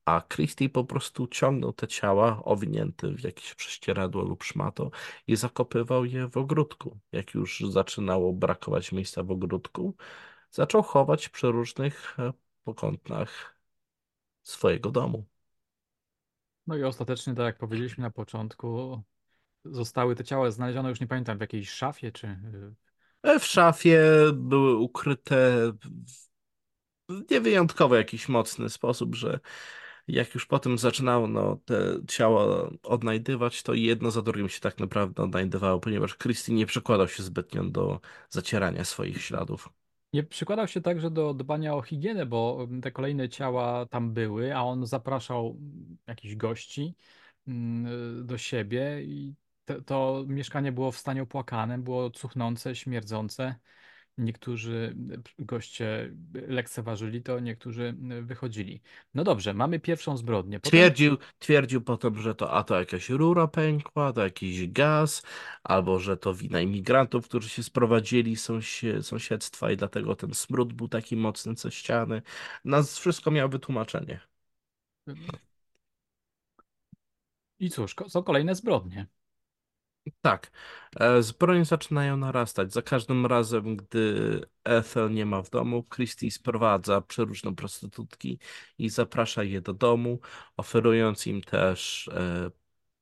a Christie po prostu ciągnął te ciała owinięte w jakieś prześcieradło lub szmato i zakopywał je w ogródku. Jak już zaczynało brakować miejsca w ogródku, zaczął chować przeróżnych e, pokątnach swojego domu. No i ostatecznie, tak jak powiedzieliśmy na początku, zostały te ciała znalezione, już nie pamiętam, w jakiejś szafie, czy E, W szafie były ukryte w niewyjątkowo jakiś mocny sposób, że jak już potem zaczynano no, te ciała odnajdywać, to jedno za drugim się tak naprawdę odnajdywało, ponieważ Christie nie przykładał się zbytnio do zacierania swoich śladów. Nie przykładał się także do dbania o higienę, bo te kolejne ciała tam były, a on zapraszał jakichś gości mm, do siebie i to, to mieszkanie było w stanie opłakanym, było cuchnące, śmierdzące. Niektórzy goście lekceważyli to, niektórzy wychodzili. No dobrze, mamy pierwszą zbrodnię. Potem Twierdził, twierdził potem, że to a to jakaś rura pękła, to jakiś gaz, albo że to wina imigrantów, którzy się sprowadzili z sąsie- sąsiedztwa i dlatego ten smród był taki mocny co ściany. Nas wszystko miało wytłumaczenie. i cóż, są kolejne zbrodnie. Tak, e, zbrodnie zaczynają narastać. Za każdym razem, gdy Ethel nie ma w domu, Christie sprowadza przeróżne prostytutki i zaprasza je do domu, oferując im też e,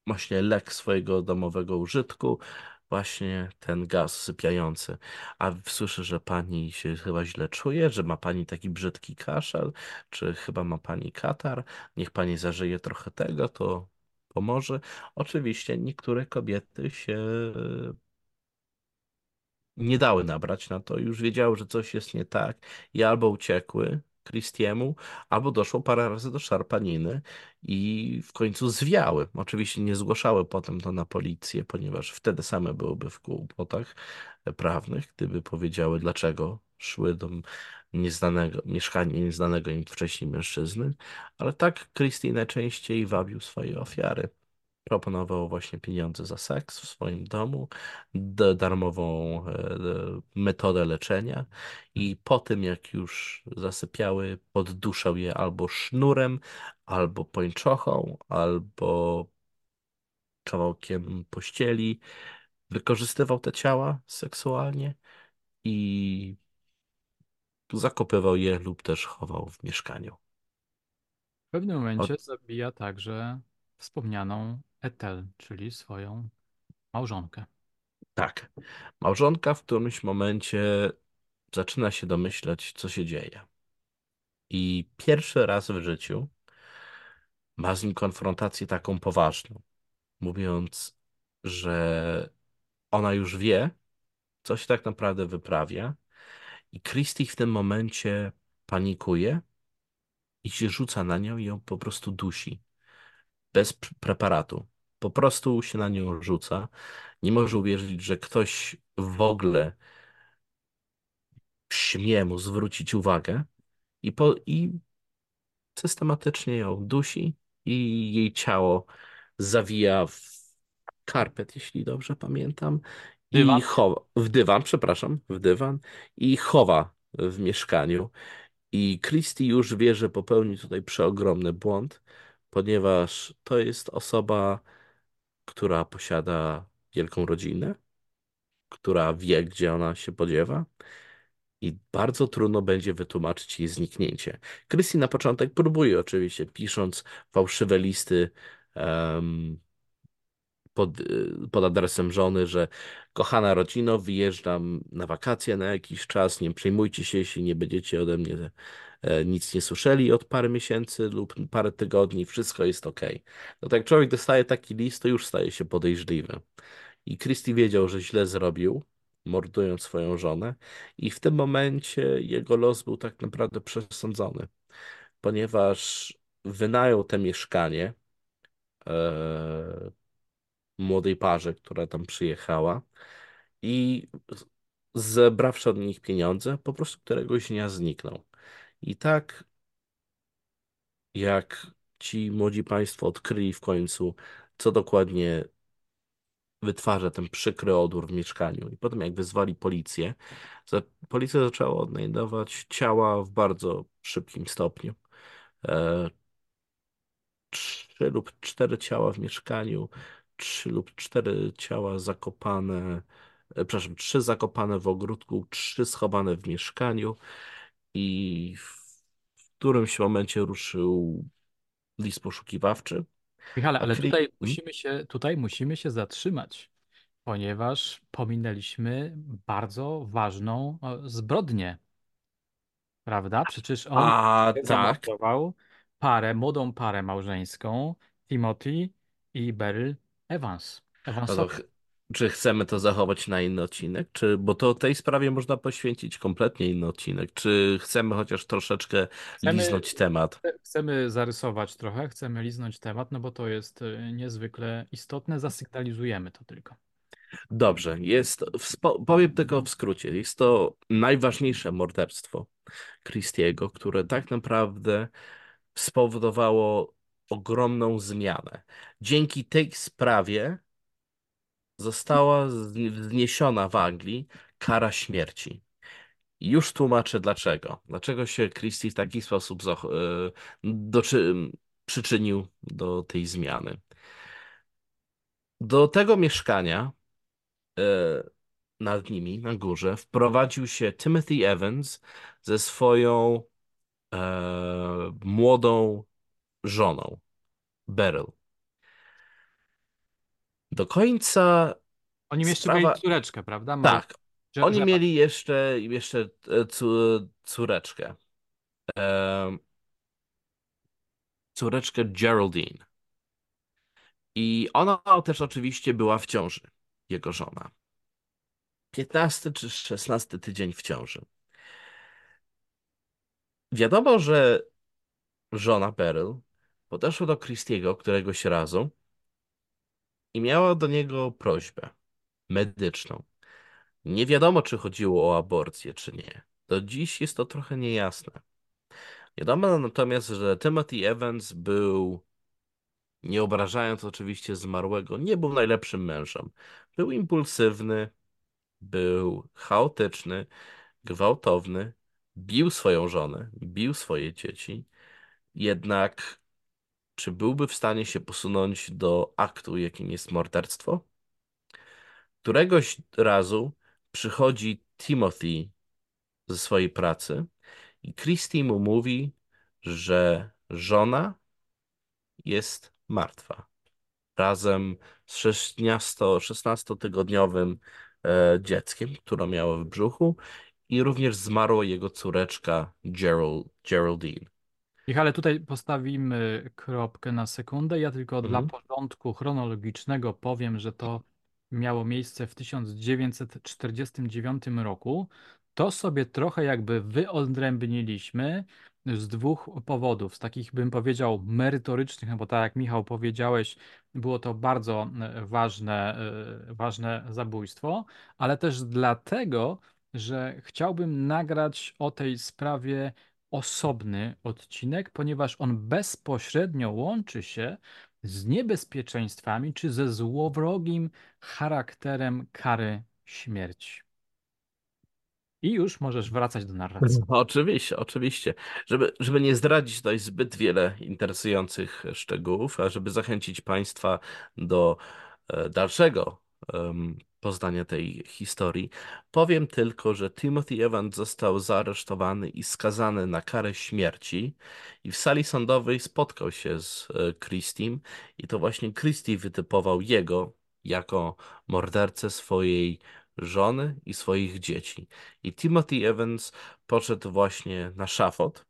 właśnie lek swojego domowego użytku, właśnie ten gaz sypiający. A słyszę, że pani się chyba źle czuje, że ma pani taki brzydki kaszel, czy chyba ma pani katar. Niech pani zażyje trochę tego, to pomoże. Oczywiście niektóre kobiety się e, nie dały nabrać na to, już wiedziały, że coś jest nie tak i albo uciekły Christiemu, albo doszło parę razy do szarpaniny i w końcu zwiały. Oczywiście nie zgłaszały potem to na policję, ponieważ wtedy same byłyby w kłopotach prawnych, gdyby powiedziały, dlaczego szły do nieznanego, mieszkania nieznanego im wcześniej mężczyzny, ale tak Christie najczęściej wabił swoje ofiary. Proponował właśnie pieniądze za seks w swoim domu, darmową e, metodę leczenia i po tym, jak już zasypiały, podduszał je albo sznurem, albo pończochą, albo kawałkiem pościeli. Wykorzystywał te ciała seksualnie i zakopywał je lub też chował w mieszkaniu. W pewnym momencie zabija także wspomnianą Ethel, czyli swoją małżonkę. tak. Małżonka w którymś momencie zaczyna się domyślać, co się dzieje. I pierwszy raz w życiu ma z nim konfrontację taką poważną, mówiąc, że ona już wie, co się tak naprawdę wyprawia, i Christie w tym momencie panikuje i się rzuca na nią i ją po prostu dusi, bez preparatu. Po prostu się na nią rzuca. Nie może uwierzyć, że ktoś w ogóle śmie mu zwrócić uwagę i, po, i systematycznie ją dusi i jej ciało zawija w karpet, jeśli dobrze pamiętam, i Dywan. chowa, w dywan, przepraszam, w dywan i chowa w mieszkaniu. I Christie już wie, że popełni tutaj przeogromny błąd, ponieważ to jest osoba, która posiada wielką rodzinę, która wie, gdzie ona się podziewa i bardzo trudno będzie wytłumaczyć jej zniknięcie. Christie na początek próbuje oczywiście, pisząc fałszywe listy em, pod, pod adresem żony, że kochana rodzino, wyjeżdżam na wakacje na jakiś czas, nie przejmujcie się, jeśli nie będziecie ode mnie e, nic nie słyszeli od parę miesięcy lub parę tygodni, wszystko jest ok. No tak człowiek dostaje taki list, to już staje się podejrzliwy. I Christie wiedział, że źle zrobił, mordując swoją żonę, i w tym momencie jego los był tak naprawdę przesądzony, ponieważ wynajął te mieszkanie, e, młodej parze, która tam przyjechała i zebrawszy od nich pieniądze, po prostu któregoś dnia zniknął. I tak jak ci młodzi państwo odkryli w końcu, co dokładnie wytwarza ten przykry odór w mieszkaniu. I potem jak wezwali policję, policja zaczęła odnajdować ciała w bardzo szybkim stopniu. E, trzy lub cztery ciała w mieszkaniu, trzy lub cztery ciała zakopane, e, przepraszam, trzy zakopane w ogródku, trzy schowane w mieszkaniu i w którymś momencie ruszył list poszukiwawczy. Michale, ale Chris... tutaj musimy się, tutaj musimy się zatrzymać, ponieważ pominęliśmy bardzo ważną zbrodnię, prawda? Przecież on A tak, parę, młodą parę małżeńską, Timothy i Beryl No to Evansowie. ch czy chcemy to zachować na inny odcinek? Czy, bo to tej sprawie można poświęcić kompletnie inny odcinek. Czy chcemy chociaż troszeczkę Chcemy, liznąć temat? chcemy zarysować trochę, chcemy liznąć temat, no bo to jest y, niezwykle istotne, zasygnalizujemy to tylko. Dobrze, jest, powiem tylko w skrócie, jest to najważniejsze morderstwo Christiego, które tak naprawdę spowodowało ogromną zmianę. Dzięki tej sprawie została zni- zniesiona w Anglii kara śmierci. Już tłumaczę dlaczego. Dlaczego się Christie w taki sposób e, doczy- przyczynił do tej zmiany. Do tego mieszkania e, nad nimi, na górze, wprowadził się Timothy Evans ze swoją e, młodą żoną, Beryl. Do końca Oni jeszcze mieli sprawa. córeczkę, prawda? Tak, Że, oni mieli jeszcze, jeszcze e, córeczkę. Córeczkę Geraldine. I ona też oczywiście była w ciąży, jego żona. 15 czy 16 tydzień w ciąży. Wiadomo, że żona Beryl podeszła do Christiego któregoś razu i miała do niego prośbę medyczną. Nie wiadomo, czy chodziło o aborcję, czy nie. Do dziś jest to trochę niejasne. Wiadomo natomiast, że Timothy Evans był, nie obrażając oczywiście zmarłego, nie był najlepszym mężem. Był impulsywny, był chaotyczny, gwałtowny, bił swoją żonę, bił swoje dzieci. Jednak czy byłby w stanie się posunąć do aktu, jakim jest morderstwo? Któregoś razu przychodzi Timothy ze swojej pracy i Christie mu mówi, że żona jest martwa. Razem z 16, 16-tygodniowym e, dzieckiem, które miało w brzuchu i również zmarła jego córeczka Gerald, Geraldine. Michale, tutaj postawimy kropkę na sekundę. Ja tylko dla Mhm. porządku chronologicznego powiem, że to miało miejsce w 1949 roku. To sobie trochę jakby wyodrębniliśmy z dwóch powodów, z takich bym powiedział merytorycznych, no bo tak jak Michał powiedziałeś, było to bardzo e, ważne, e, ważne zabójstwo, ale też dlatego, że chciałbym nagrać o tej sprawie osobny odcinek, ponieważ on bezpośrednio łączy się z niebezpieczeństwami czy ze złowrogim charakterem kary śmierci. I już możesz wracać do narracji. Oczywiście, oczywiście. Żeby, żeby nie zdradzić tutaj zbyt wiele interesujących szczegółów, a żeby zachęcić Państwa do e, dalszego poznania tej historii, powiem tylko, że Timothy Evans został zaaresztowany i skazany na karę śmierci i w sali sądowej spotkał się z e, Christiem i to właśnie Christie wytypował jego jako mordercę swojej żony i swoich dzieci. I Timothy Evans poszedł właśnie na szafot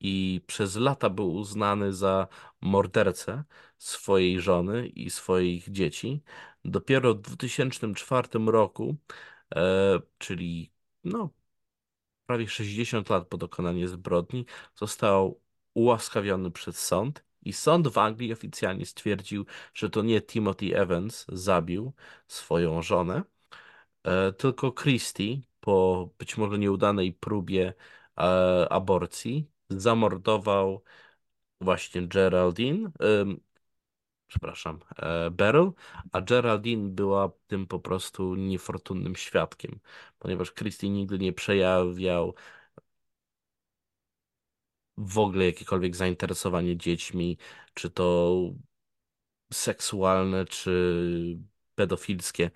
i przez lata był uznany za mordercę swojej żony i swoich dzieci. Dopiero w 2004 roku, e, czyli no, prawie 60 lat po dokonaniu zbrodni, został ułaskawiony przez sąd I sąd w Anglii oficjalnie stwierdził, że to nie Timothy Evans zabił swoją żonę, e, tylko Christie po być może nieudanej próbie e, aborcji zamordował właśnie Geraldine, przepraszam, e, Beryl, a Geraldine była tym po prostu niefortunnym świadkiem, ponieważ Christie nigdy nie przejawiał w ogóle jakiekolwiek zainteresowanie dziećmi, czy to seksualne, czy pedofilskie.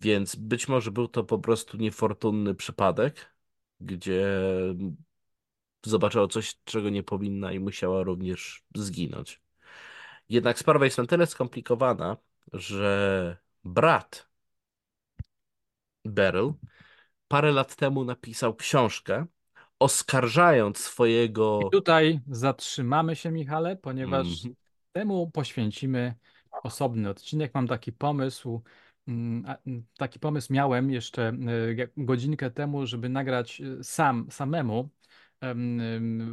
Więc być może był to po prostu niefortunny przypadek, gdzie zobaczyła coś, czego nie powinna i musiała również zginąć. Jednak sprawa jest na tyle skomplikowana, że brat Beryl parę lat temu napisał książkę oskarżając I swojego. tutaj zatrzymamy się, Michale, ponieważ Mhm. temu poświęcimy osobny odcinek. Mam taki pomysł, mm, mm, taki pomysł miałem jeszcze e, godzinkę temu, żeby nagrać e, sam, samemu em, em,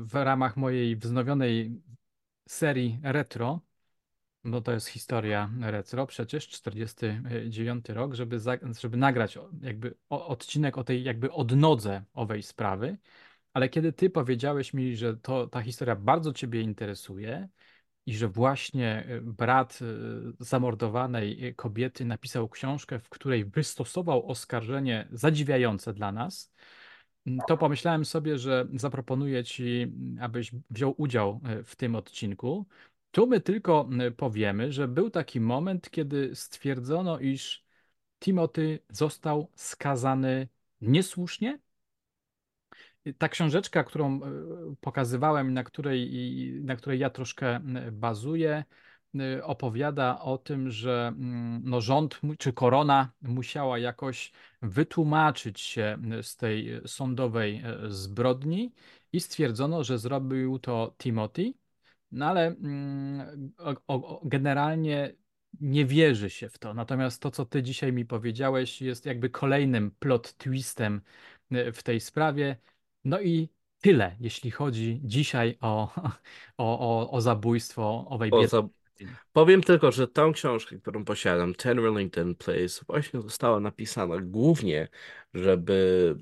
w ramach mojej wznowionej serii retro. No to jest historia retro, przecież 49 rok, żeby, za, żeby nagrać jakby odcinek o tej jakby odnodze owej sprawy. Ale kiedy ty powiedziałeś mi, że to, ta historia bardzo ciebie interesuje i że właśnie y, brat y, zamordowanej y, kobiety napisał książkę, w której wystosował oskarżenie zadziwiające dla nas, to pomyślałem sobie, że zaproponuję ci, mm, abyś wziął udział w tym odcinku. Tu my tylko powiemy, że był taki moment, kiedy stwierdzono, iż Timothy został skazany niesłusznie ta książeczka, którą e, pokazywałem, na której, na której ja troszkę bazuję, e, opowiada o tym, że mm, no, rząd czy korona musiała jakoś wytłumaczyć się z tej sądowej e, zbrodni i stwierdzono, że zrobił to Timothy. No ale mm, generalnie nie wierzy się w to. Natomiast to, co ty dzisiaj mi powiedziałeś, jest jakby kolejnym plot twistem w tej sprawie. No i tyle, jeśli chodzi dzisiaj o, o, o, o zabójstwo owej biednej. Powiem tylko, że tą książkę, którą posiadam, Ten Rillington Place, właśnie została napisana głównie, żeby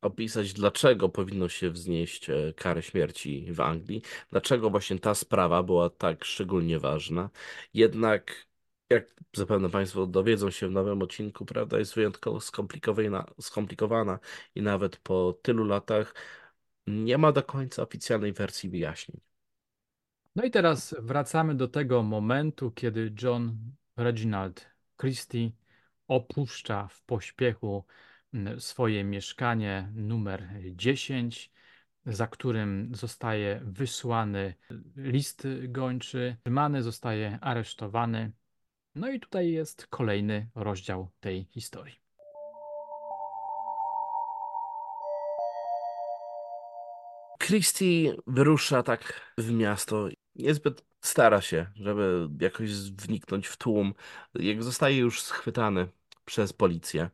opisać, dlaczego powinno się wznieść e, karę śmierci w Anglii, dlaczego właśnie ta sprawa była tak szczególnie ważna. Jednak, jak zapewne Państwo dowiedzą się w nowym odcinku, prawda jest wyjątkowo skomplikowana, skomplikowana i nawet po tylu latach nie ma do końca oficjalnej wersji wyjaśnień. No i teraz wracamy do tego momentu, kiedy John Reginald Christie opuszcza w pośpiechu mm, swoje mieszkanie numer 10, za którym zostaje wysłany list gończy, trzymany, zostaje aresztowany. No i tutaj jest kolejny rozdział tej historii. Christie wyrusza tak w miasto. Niezbyt stara się, żeby jakoś wniknąć w tłum. Jak zostaje już schwytany przez policję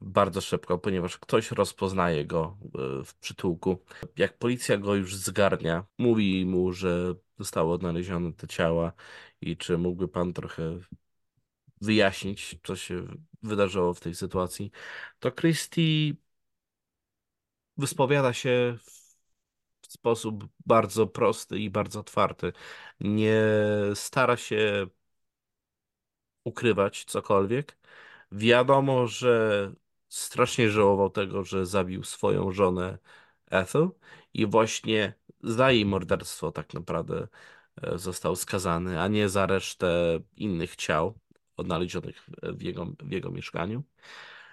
bardzo szybko, ponieważ ktoś rozpoznaje go e, w przytułku. Jak policja go już zgarnia, mówi mu, że zostały odnalezione te ciała i czy mógłby pan trochę wyjaśnić, co się wydarzyło w tej sytuacji, to Christie wyspowiada się sposób bardzo prosty i bardzo otwarty. Nie stara się ukrywać cokolwiek. Wiadomo, że strasznie żałował tego, że zabił swoją żonę Ethel i właśnie za jej morderstwo tak naprawdę e, został skazany, a nie za resztę innych ciał odnalezionych w jego, w jego mieszkaniu.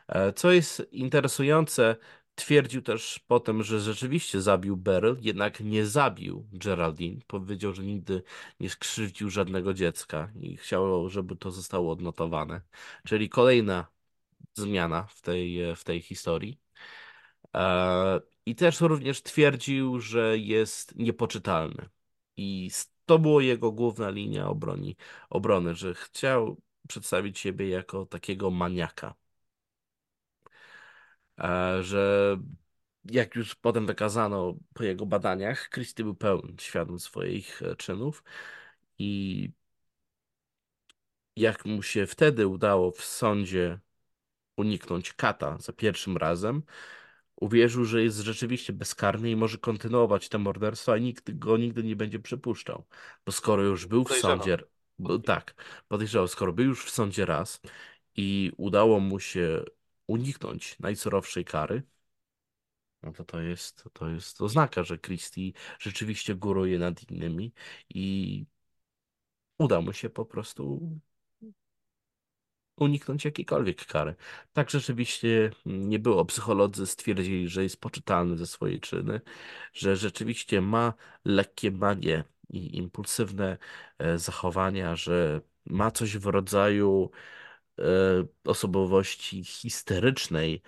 E, Co jest interesujące, twierdził też potem, że rzeczywiście zabił Beryl, jednak nie zabił Geraldine. Powiedział, że nigdy nie skrzywdził żadnego dziecka i chciał, żeby to zostało odnotowane. Czyli kolejna zmiana w tej, w tej historii. E, I też również twierdził, że jest niepoczytalny. I to było jego główna linia obroni, obrony, że chciał przedstawić siebie jako takiego maniaka. E, że jak już potem wykazano po jego badaniach, Christie był pełen świadom swoich e, czynów I jak mu się wtedy udało w sądzie uniknąć kata za pierwszym razem, uwierzył, że jest rzeczywiście bezkarny i może kontynuować te morderstwa, a nikt go nigdy nie będzie przypuszczał. Bo skoro już był w sądzie, bo, tak, podejrzewał, skoro był już w sądzie raz i udało mu się uniknąć najsurowszej kary, no to to jest, to jest oznaka, że Christie rzeczywiście góruje nad innymi i uda mu się po prostu uniknąć jakiejkolwiek kary. Tak rzeczywiście nie było. Psycholodzy stwierdzili, że jest poczytalny ze swojej czyny, że rzeczywiście ma lekkie manie i impulsywne e, zachowania, że ma coś w rodzaju osobowości histerycznej,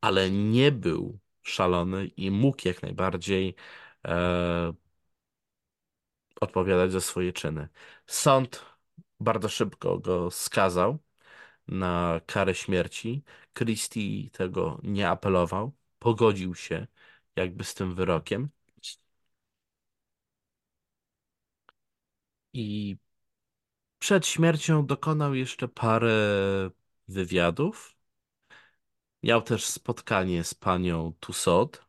ale nie był szalony i mógł jak najbardziej e, odpowiadać za swoje czyny. Sąd bardzo szybko go skazał na karę śmierci. Christie tego nie apelował, pogodził się jakby z tym wyrokiem. I przed śmiercią dokonał jeszcze parę wywiadów. Miał też spotkanie z panią Tussaud,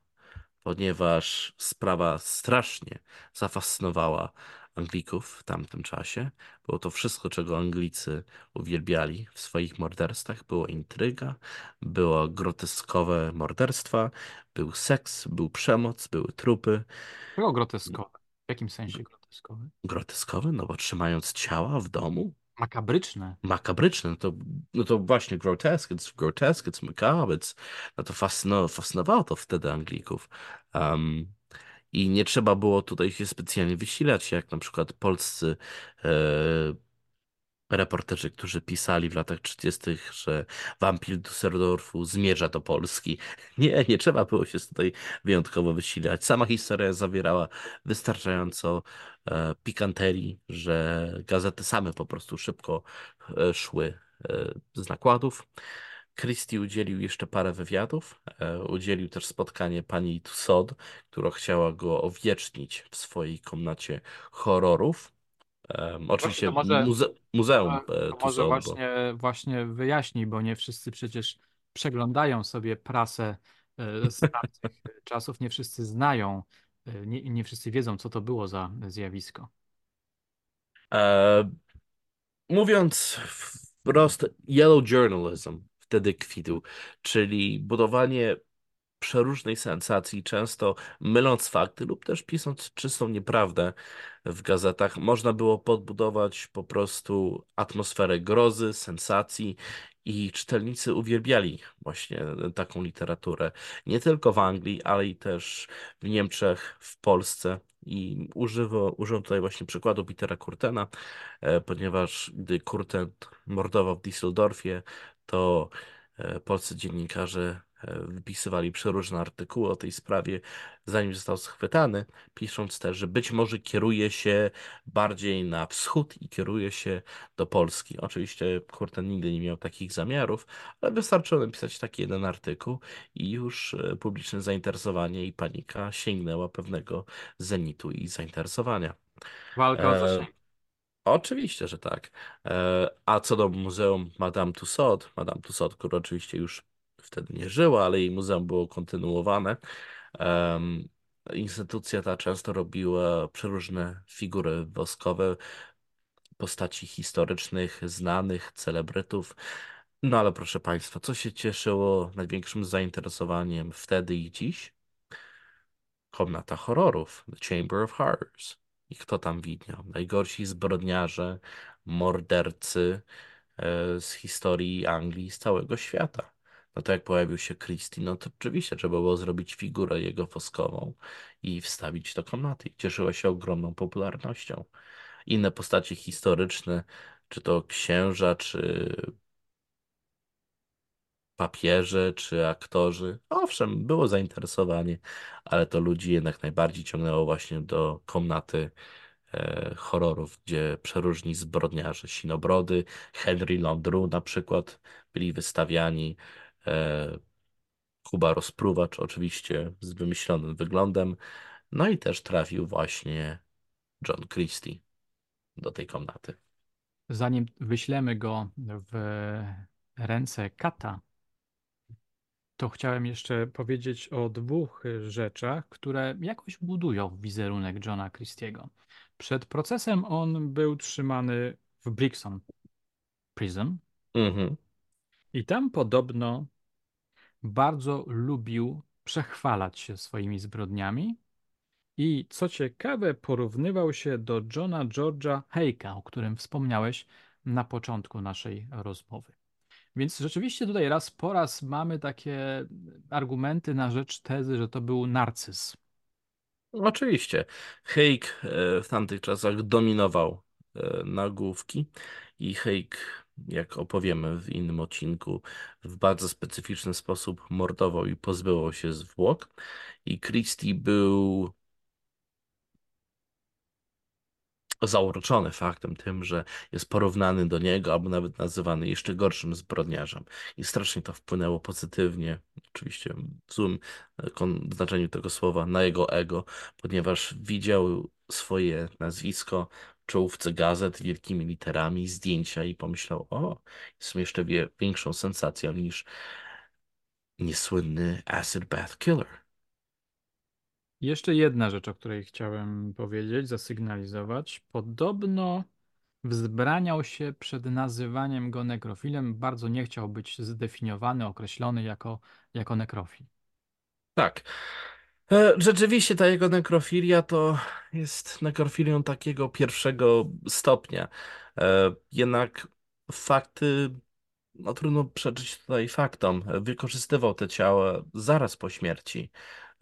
ponieważ sprawa strasznie zafascynowała Anglików w tamtym czasie. Było to wszystko, czego Anglicy uwielbiali w swoich morderstwach. Była intryga, było groteskowe morderstwa, był seks, był przemoc, były trupy. Było groteskowe. W jakim sensie groteskowe? Groteskowe? No bo trzymając ciała w domu? Makabryczne. Makabryczne, no to, no to właśnie grotesque, it's grotesque, it's macabre, it's, no to fascynowało, fascynowało to wtedy Anglików. Um, I nie trzeba było tutaj się specjalnie wysilać, jak na przykład polscy e, reporterzy, którzy pisali w latach 30., że wampir Düsseldorfu zmierza do Polski. Nie, nie trzeba było się tutaj wyjątkowo wysilać. Sama historia zawierała wystarczająco e, pikanterii, że gazety same po prostu szybko e, szły e, z nakładów. Christie udzielił jeszcze parę wywiadów. E, udzielił też spotkanie pani Tussaud, która chciała go owiecznić w swojej komnacie horrorów. Um, to oczywiście może, muze muzeum e, to może Tussauds, bo właśnie, właśnie wyjaśnij, bo nie wszyscy przecież przeglądają sobie prasę e, z tamtych czasów, nie wszyscy znają, e, nie, nie wszyscy wiedzą, co to było za zjawisko. e, mówiąc wprost, yellow journalism wtedy kwitł, czyli budowanie przeróżnej sensacji, często myląc fakty lub też pisząc czystą nieprawdę w gazetach, można było podbudować po prostu atmosferę grozy, sensacji i czytelnicy uwielbiali właśnie taką literaturę. Nie tylko w Anglii, ale i też w Niemczech, w Polsce. I używa, użyłem tutaj właśnie przykładu Petera Kurtena, e, ponieważ gdy Kurten mordował w Düsseldorfie, to e, polscy dziennikarze wypisywali przeróżne artykuły o tej sprawie, zanim został schwytany, pisząc też, że być może kieruje się bardziej na wschód i kieruje się do Polski. Oczywiście Kurten nigdy nie miał takich zamiarów, ale wystarczyło napisać taki jeden artykuł i już e, publiczne zainteresowanie i panika sięgnęła pewnego zenitu i zainteresowania. Walka o E, zasięg. Oczywiście, że tak. E, A co do Muzeum Madame Tussaud, Madame Tussaud, która oczywiście już wtedy nie żyła, ale jej muzeum było kontynuowane. Instytucja ta często robiła przeróżne figury woskowe, postaci historycznych, znanych, celebrytów. No ale proszę Państwa, co się cieszyło największym zainteresowaniem wtedy i dziś? Komnata horrorów, The Chamber of Horrors. I kto tam widniał? Najgorsi zbrodniarze, mordercy e, z historii Anglii, z całego świata. No to jak pojawił się Christie, no to oczywiście trzeba było zrobić figurę jego woskową i wstawić do komnaty. I cieszyła się ogromną popularnością. Inne postacie historyczne, czy to księża, czy papieże czy aktorzy. Owszem, było zainteresowanie, ale to ludzi jednak najbardziej ciągnęło właśnie do komnaty e, horrorów, gdzie przeróżni zbrodniarze, Sinobrody, Henry Landru na przykład byli wystawiani. E, Kuba Rozpruwacz oczywiście z wymyślonym wyglądem. No i też trafił właśnie John Christie. do tej komnaty. Zanim wyślemy go w ręce kata, to chciałem jeszcze powiedzieć o dwóch rzeczach, które jakoś budują wizerunek Johna Christiego. Przed procesem on był trzymany w Brixton Prison Mhm. i tam podobno bardzo lubił przechwalać się swoimi zbrodniami i co ciekawe porównywał się do Johna George'a Hake'a, o którym wspomniałeś na początku naszej rozmowy. Więc rzeczywiście tutaj raz po raz mamy takie argumenty na rzecz tezy, że to był narcyz. Oczywiście. Hake e, w tamtych czasach dominował e, nagłówki i Hake, jak opowiemy w innym odcinku, w bardzo specyficzny sposób mordował i pozbywał się zwłok. I Christie był zauroczony faktem tym, że jest porównany do niego, albo nawet nazywany jeszcze gorszym zbrodniarzem. I strasznie to wpłynęło pozytywnie, oczywiście w złym e, znaczeniu tego słowa, na jego ego, ponieważ widział swoje nazwisko czołówce gazet wielkimi literami, zdjęcia i pomyślał, o, jest jeszcze większą sensacją niż niesłynny Acid Bath Killer. Jeszcze jedna rzecz, o której chciałem powiedzieć, zasygnalizować. Podobno wzbraniał się przed nazywaniem go nekrofilem. Bardzo nie chciał być zdefiniowany, określony jako, jako nekrofil. Tak. E, Rzeczywiście ta jego nekrofilia to jest nekrofilią takiego pierwszego stopnia. E, Jednak fakty, no trudno przeczyć tutaj faktom. Wykorzystywał te ciała zaraz po śmierci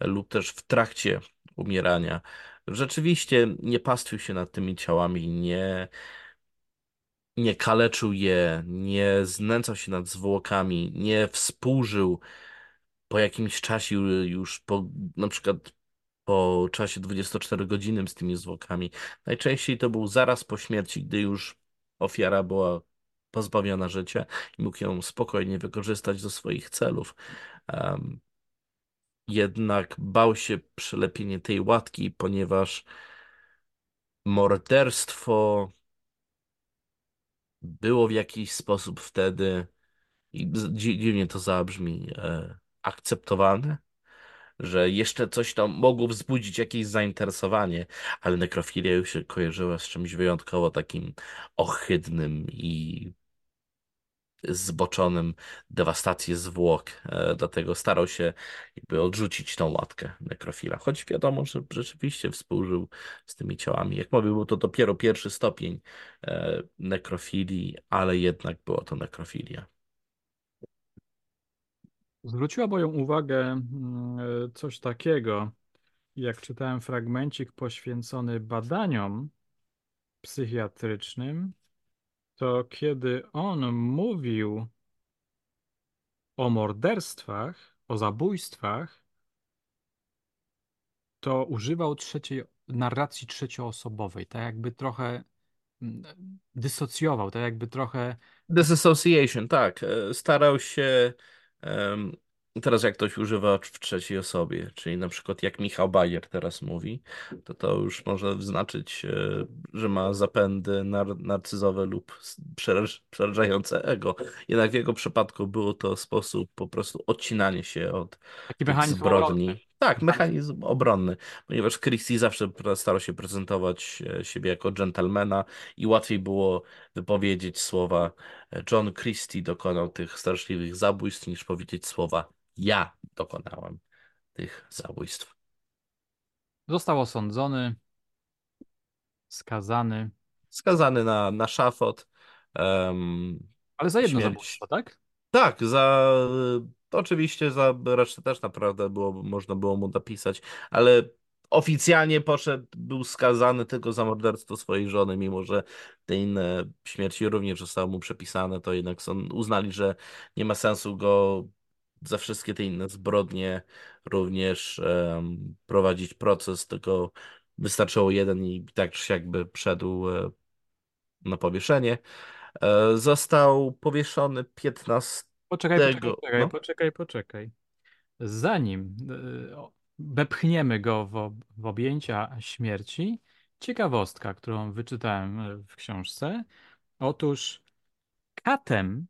lub też w trakcie umierania. Rzeczywiście nie pastwił się nad tymi ciałami, nie, nie kaleczył je, nie znęcał się nad zwłokami, nie współżył po jakimś czasie już po na przykład po czasie 24-godzinnym z tymi zwłokami. Najczęściej to był zaraz po śmierci, gdy już ofiara była pozbawiona życia i mógł ją spokojnie wykorzystać do swoich celów. Em, jednak bał się przelepienie tej łatki, ponieważ morderstwo było w jakiś sposób wtedy, i dziwnie to zabrzmi, e, akceptowalne że jeszcze coś tam mogło wzbudzić jakieś zainteresowanie, ale nekrofilia już się kojarzyła z czymś wyjątkowo takim ohydnym i zboczonym, dewastację zwłok. E, Dlatego starał się jakby odrzucić tą łatkę nekrofila. Choć wiadomo, że rzeczywiście współżył z tymi ciałami. Jak mówię, był to dopiero pierwszy stopień e, nekrofilii, ale jednak była to nekrofilia. Zwróciła moją uwagę mm, e, coś takiego, jak czytałem fragmencik poświęcony badaniom psychiatrycznym, to kiedy on mówił o morderstwach, o zabójstwach, to używał trzeciej, narracji trzecioosobowej, tak jakby trochę mm, dysocjował, tak jakby trochę Disassociation, tak. E, Starał się. Teraz, jak ktoś używa w trzeciej osobie, czyli na przykład jak Michał Bajer teraz mówi, to to już może znaczyć, e, że ma zapędy nar narcyzowe lub przeraż przerażające ego. Jednak w jego przypadku było to sposób po prostu odcinania się od taki obronny. Tak, mechanizm obronny, ponieważ Christie zawsze starał się prezentować e, siebie jako dżentelmena i łatwiej było wypowiedzieć słowa John Christie dokonał tych straszliwych zabójstw, niż powiedzieć słowa ja dokonałem tych zabójstw. Został osądzony, skazany, Skazany na, na szafot, em, ale za jedno śmierć. zabójstwo, tak? Tak, za oczywiście za resztę też naprawdę było, można było mu napisać, ale oficjalnie poszedł, był skazany tylko za morderstwo swojej żony, mimo że te inne śmierci również zostały mu przepisane, to jednak są, uznali, że nie ma sensu go za wszystkie te inne zbrodnie również em, prowadzić proces, tylko wystarczyło jeden i tak czy siak by wszedł e, na powieszenie. E, Został powieszony 15 Poczekaj, poczekaj, poczekaj, no, poczekaj, poczekaj. Zanim y, wepchniemy go w, w objęcia śmierci, ciekawostka, którą wyczytałem e, w książce. Otóż katem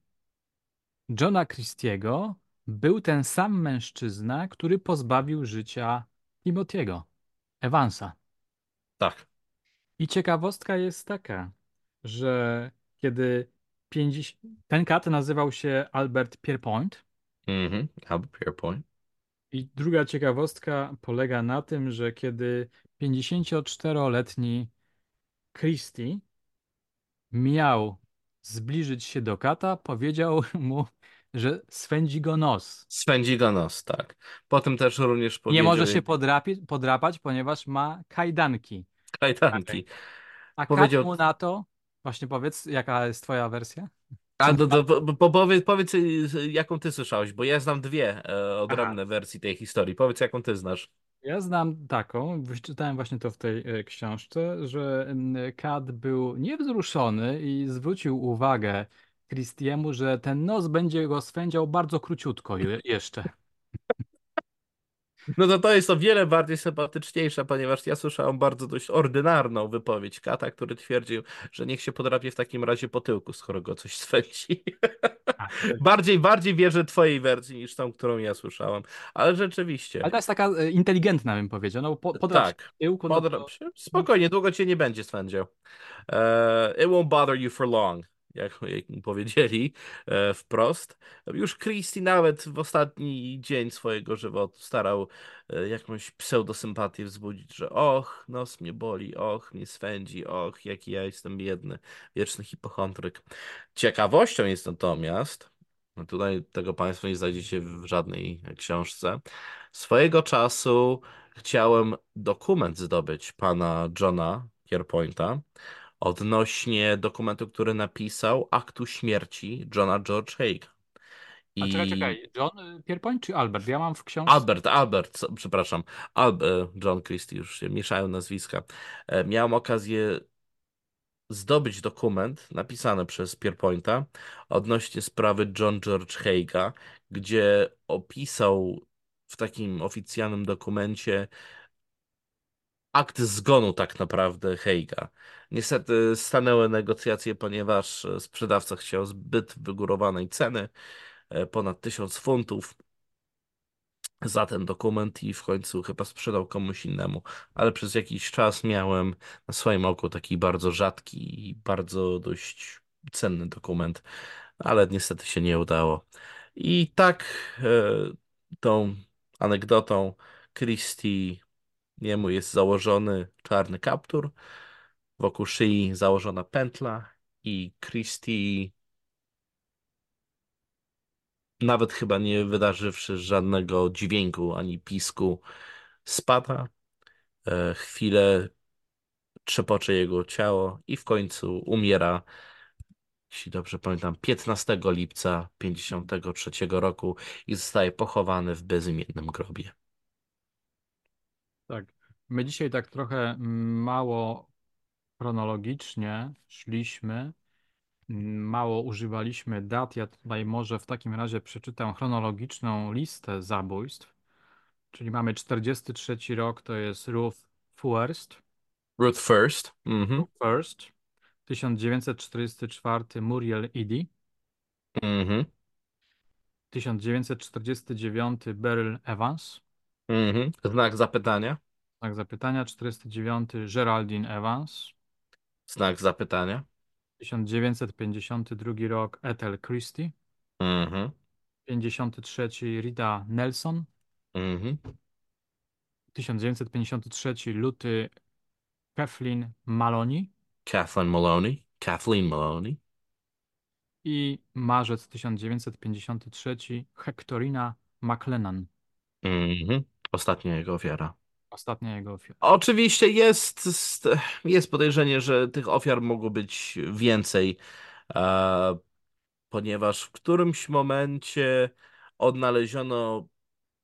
Johna Christiego był ten sam mężczyzna, który pozbawił życia Timothy'ego, Evansa. Tak. I ciekawostka jest taka, że kiedy 50... ten kat nazywał się Albert Pierpoint Mhm. Albert Pierpoint. i druga ciekawostka polega na tym, że kiedy 54-letni Christie miał zbliżyć się do kata, powiedział mu, że swędzi go nos. Swędzi go nos, tak. Potem też również Nie powiedział może się podrapi- podrapać, ponieważ ma kajdanki. kajdanki. A kat Powiedział, mu na to, właśnie powiedz, jaka jest twoja wersja? a do, do, to? po, po, powiedz, powiedz, y, jaką ty słyszałeś, bo ja znam dwie e, Aha. odrębne wersje tej historii. Powiedz, jaką ty znasz. Ja znam taką, wyczytałem właśnie to w tej e, książce, że mm, Kat był niewzruszony i zwrócił uwagę Christiemu, że ten nos będzie go swędział bardzo króciutko je- jeszcze. No to to jest o wiele bardziej sympatyczniejsze, ponieważ ja słyszałem bardzo dość ordynarną wypowiedź kata, który twierdził, że niech się podrapie w takim razie po tyłku, skoro go coś swędzi. To Bardziej, bardziej wierzę twojej wersji niż tą, którą ja słyszałem. Ale rzeczywiście, Ale ta jest taka e, inteligentna, bym powiedział. No, po, podrap się tak. w tyłku, no Podrap to... się. Spokojnie, długo cię nie będzie swędział. E, it won't bother you for long, jak, mu powiedzieli e, wprost. Już Christie nawet w ostatni dzień swojego żywotu starał e, jakąś pseudosympatię wzbudzić, że och, nos mnie boli, och, mnie swędzi, och, jaki ja jestem biedny, wieczny hipochondryk. Ciekawością jest natomiast, no tutaj tego Państwo nie znajdziecie w żadnej książce, swojego czasu chciałem dokument zdobyć pana Johna Pierpointa, odnośnie dokumentu, który napisał aktu śmierci Johna George Haga. A czekaj, I czekaj, John Pierpoint czy Albert? Ja mam w książce... Albert, Albert, przepraszam, Al, e, John Christie, już się mieszają nazwiska. E, Miałem okazję zdobyć dokument napisany przez Pierpointa odnośnie sprawy John George Haga, gdzie opisał w takim oficjalnym dokumencie akt zgonu tak naprawdę Heiga. Niestety stanęły negocjacje, ponieważ e, sprzedawca chciał zbyt wygórowanej ceny, e, ponad 1000 funtów za ten dokument i w końcu chyba sprzedał komuś innemu. Ale przez jakiś czas miałem na swoim oku taki bardzo rzadki i bardzo dość cenny dokument, ale niestety się nie udało. I tak e, tą anegdotą Christie Jemu jest założony czarny kaptur, wokół szyi założona pętla i Christie, nawet chyba nie wydarzywszy żadnego dźwięku ani pisku, spada. E, chwilę trzepocze jego ciało i w końcu umiera, jeśli dobrze pamiętam, 15 lipca 53 roku i zostaje pochowany w bezimiennym grobie. Tak. My dzisiaj tak trochę mało chronologicznie szliśmy, mało używaliśmy dat. Ja tutaj może w takim razie przeczytam chronologiczną listę zabójstw. Czyli mamy 43 rok, to jest Ruth First. Ruth First. Mhm. Ruth First. 1944 Muriel Eddy. Mhm. 1949 Beryl Evans. Mhm. Znak zapytania. Znak zapytania. 49 Geraldine Evans. Znak zapytania. 1952 rok Ethel Christie. Mhm. 53 Rita Nelson. Mhm. 1953 luty Kathleen Maloney. Kathleen Maloney. Kathleen Maloney. I marzec 1953 Hectorina McLennan. Mhm. Ostatnia jego ofiara. Ostatnia jego ofiara. Oczywiście jest, jest podejrzenie, że tych ofiar mogło być więcej, e, ponieważ w którymś momencie odnaleziono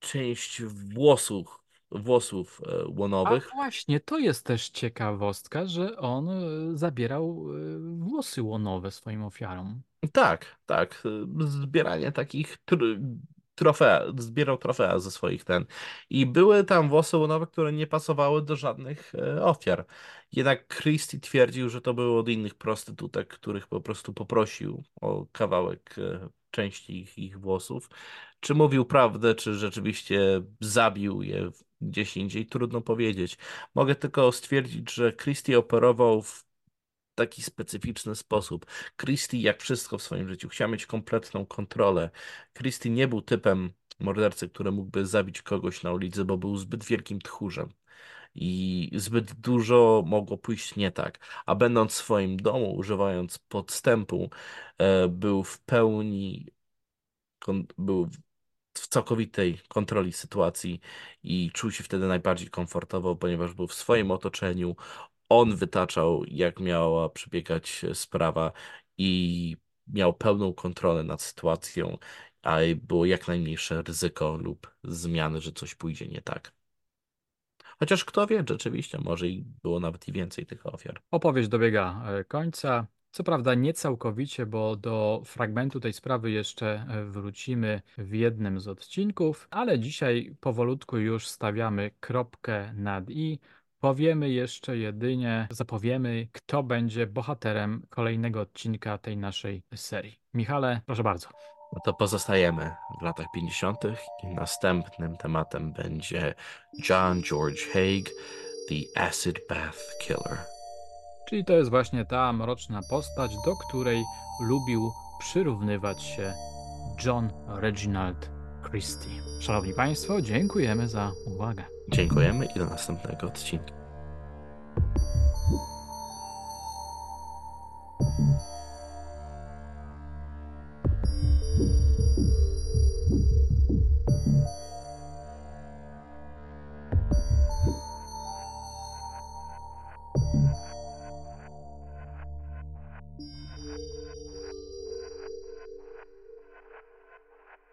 część włosów, włosów e, A łonowych. właśnie, to jest też ciekawostka, że on e, zabierał włosy łonowe swoim ofiarom. Tak, tak. Zbieranie takich trofea, zbierał trofea ze swoich ten. I były tam włosy łonowe, które nie pasowały do żadnych e, ofiar. Jednak Christie twierdził, że to były od innych prostytutek, których po prostu poprosił o kawałek e, części ich, ich włosów. Czy mówił prawdę, czy rzeczywiście zabił je gdzieś indziej, trudno powiedzieć. Mogę tylko stwierdzić, że Christie operował w taki specyficzny sposób. Christie, jak wszystko w swoim życiu, chciał mieć kompletną kontrolę. Christie nie był typem mordercy, który mógłby zabić kogoś na ulicy, bo był zbyt wielkim tchórzem. I zbyt dużo mogło pójść nie tak. A będąc w swoim domu, używając podstępu, e, był w pełni, był w całkowitej kontroli sytuacji i czuł się wtedy najbardziej komfortowo, ponieważ był w swoim otoczeniu. On wytaczał, jak miała przebiegać sprawa i miał pełną kontrolę nad sytuacją, a było jak najmniejsze ryzyko lub zmiany, że coś pójdzie nie tak. Chociaż kto wie, rzeczywiście, może i było nawet i więcej tych ofiar. Opowieść dobiega e, końca. Co prawda nie całkowicie, bo do fragmentu tej sprawy jeszcze e, wrócimy w jednym z odcinków, ale dzisiaj powolutku już stawiamy kropkę nad i. Powiemy jeszcze jedynie, zapowiemy, kto będzie bohaterem kolejnego odcinka tej naszej serii. Michale, proszę bardzo. No to pozostajemy w latach 50. i następnym tematem będzie John George Haig, The Acid Bath Killer. Czyli to jest właśnie ta mroczna postać, do której lubił przyrównywać się John Reginald Christie. Szanowni Państwo, dziękujemy za uwagę. Dziękujemy i do następnego odcinka.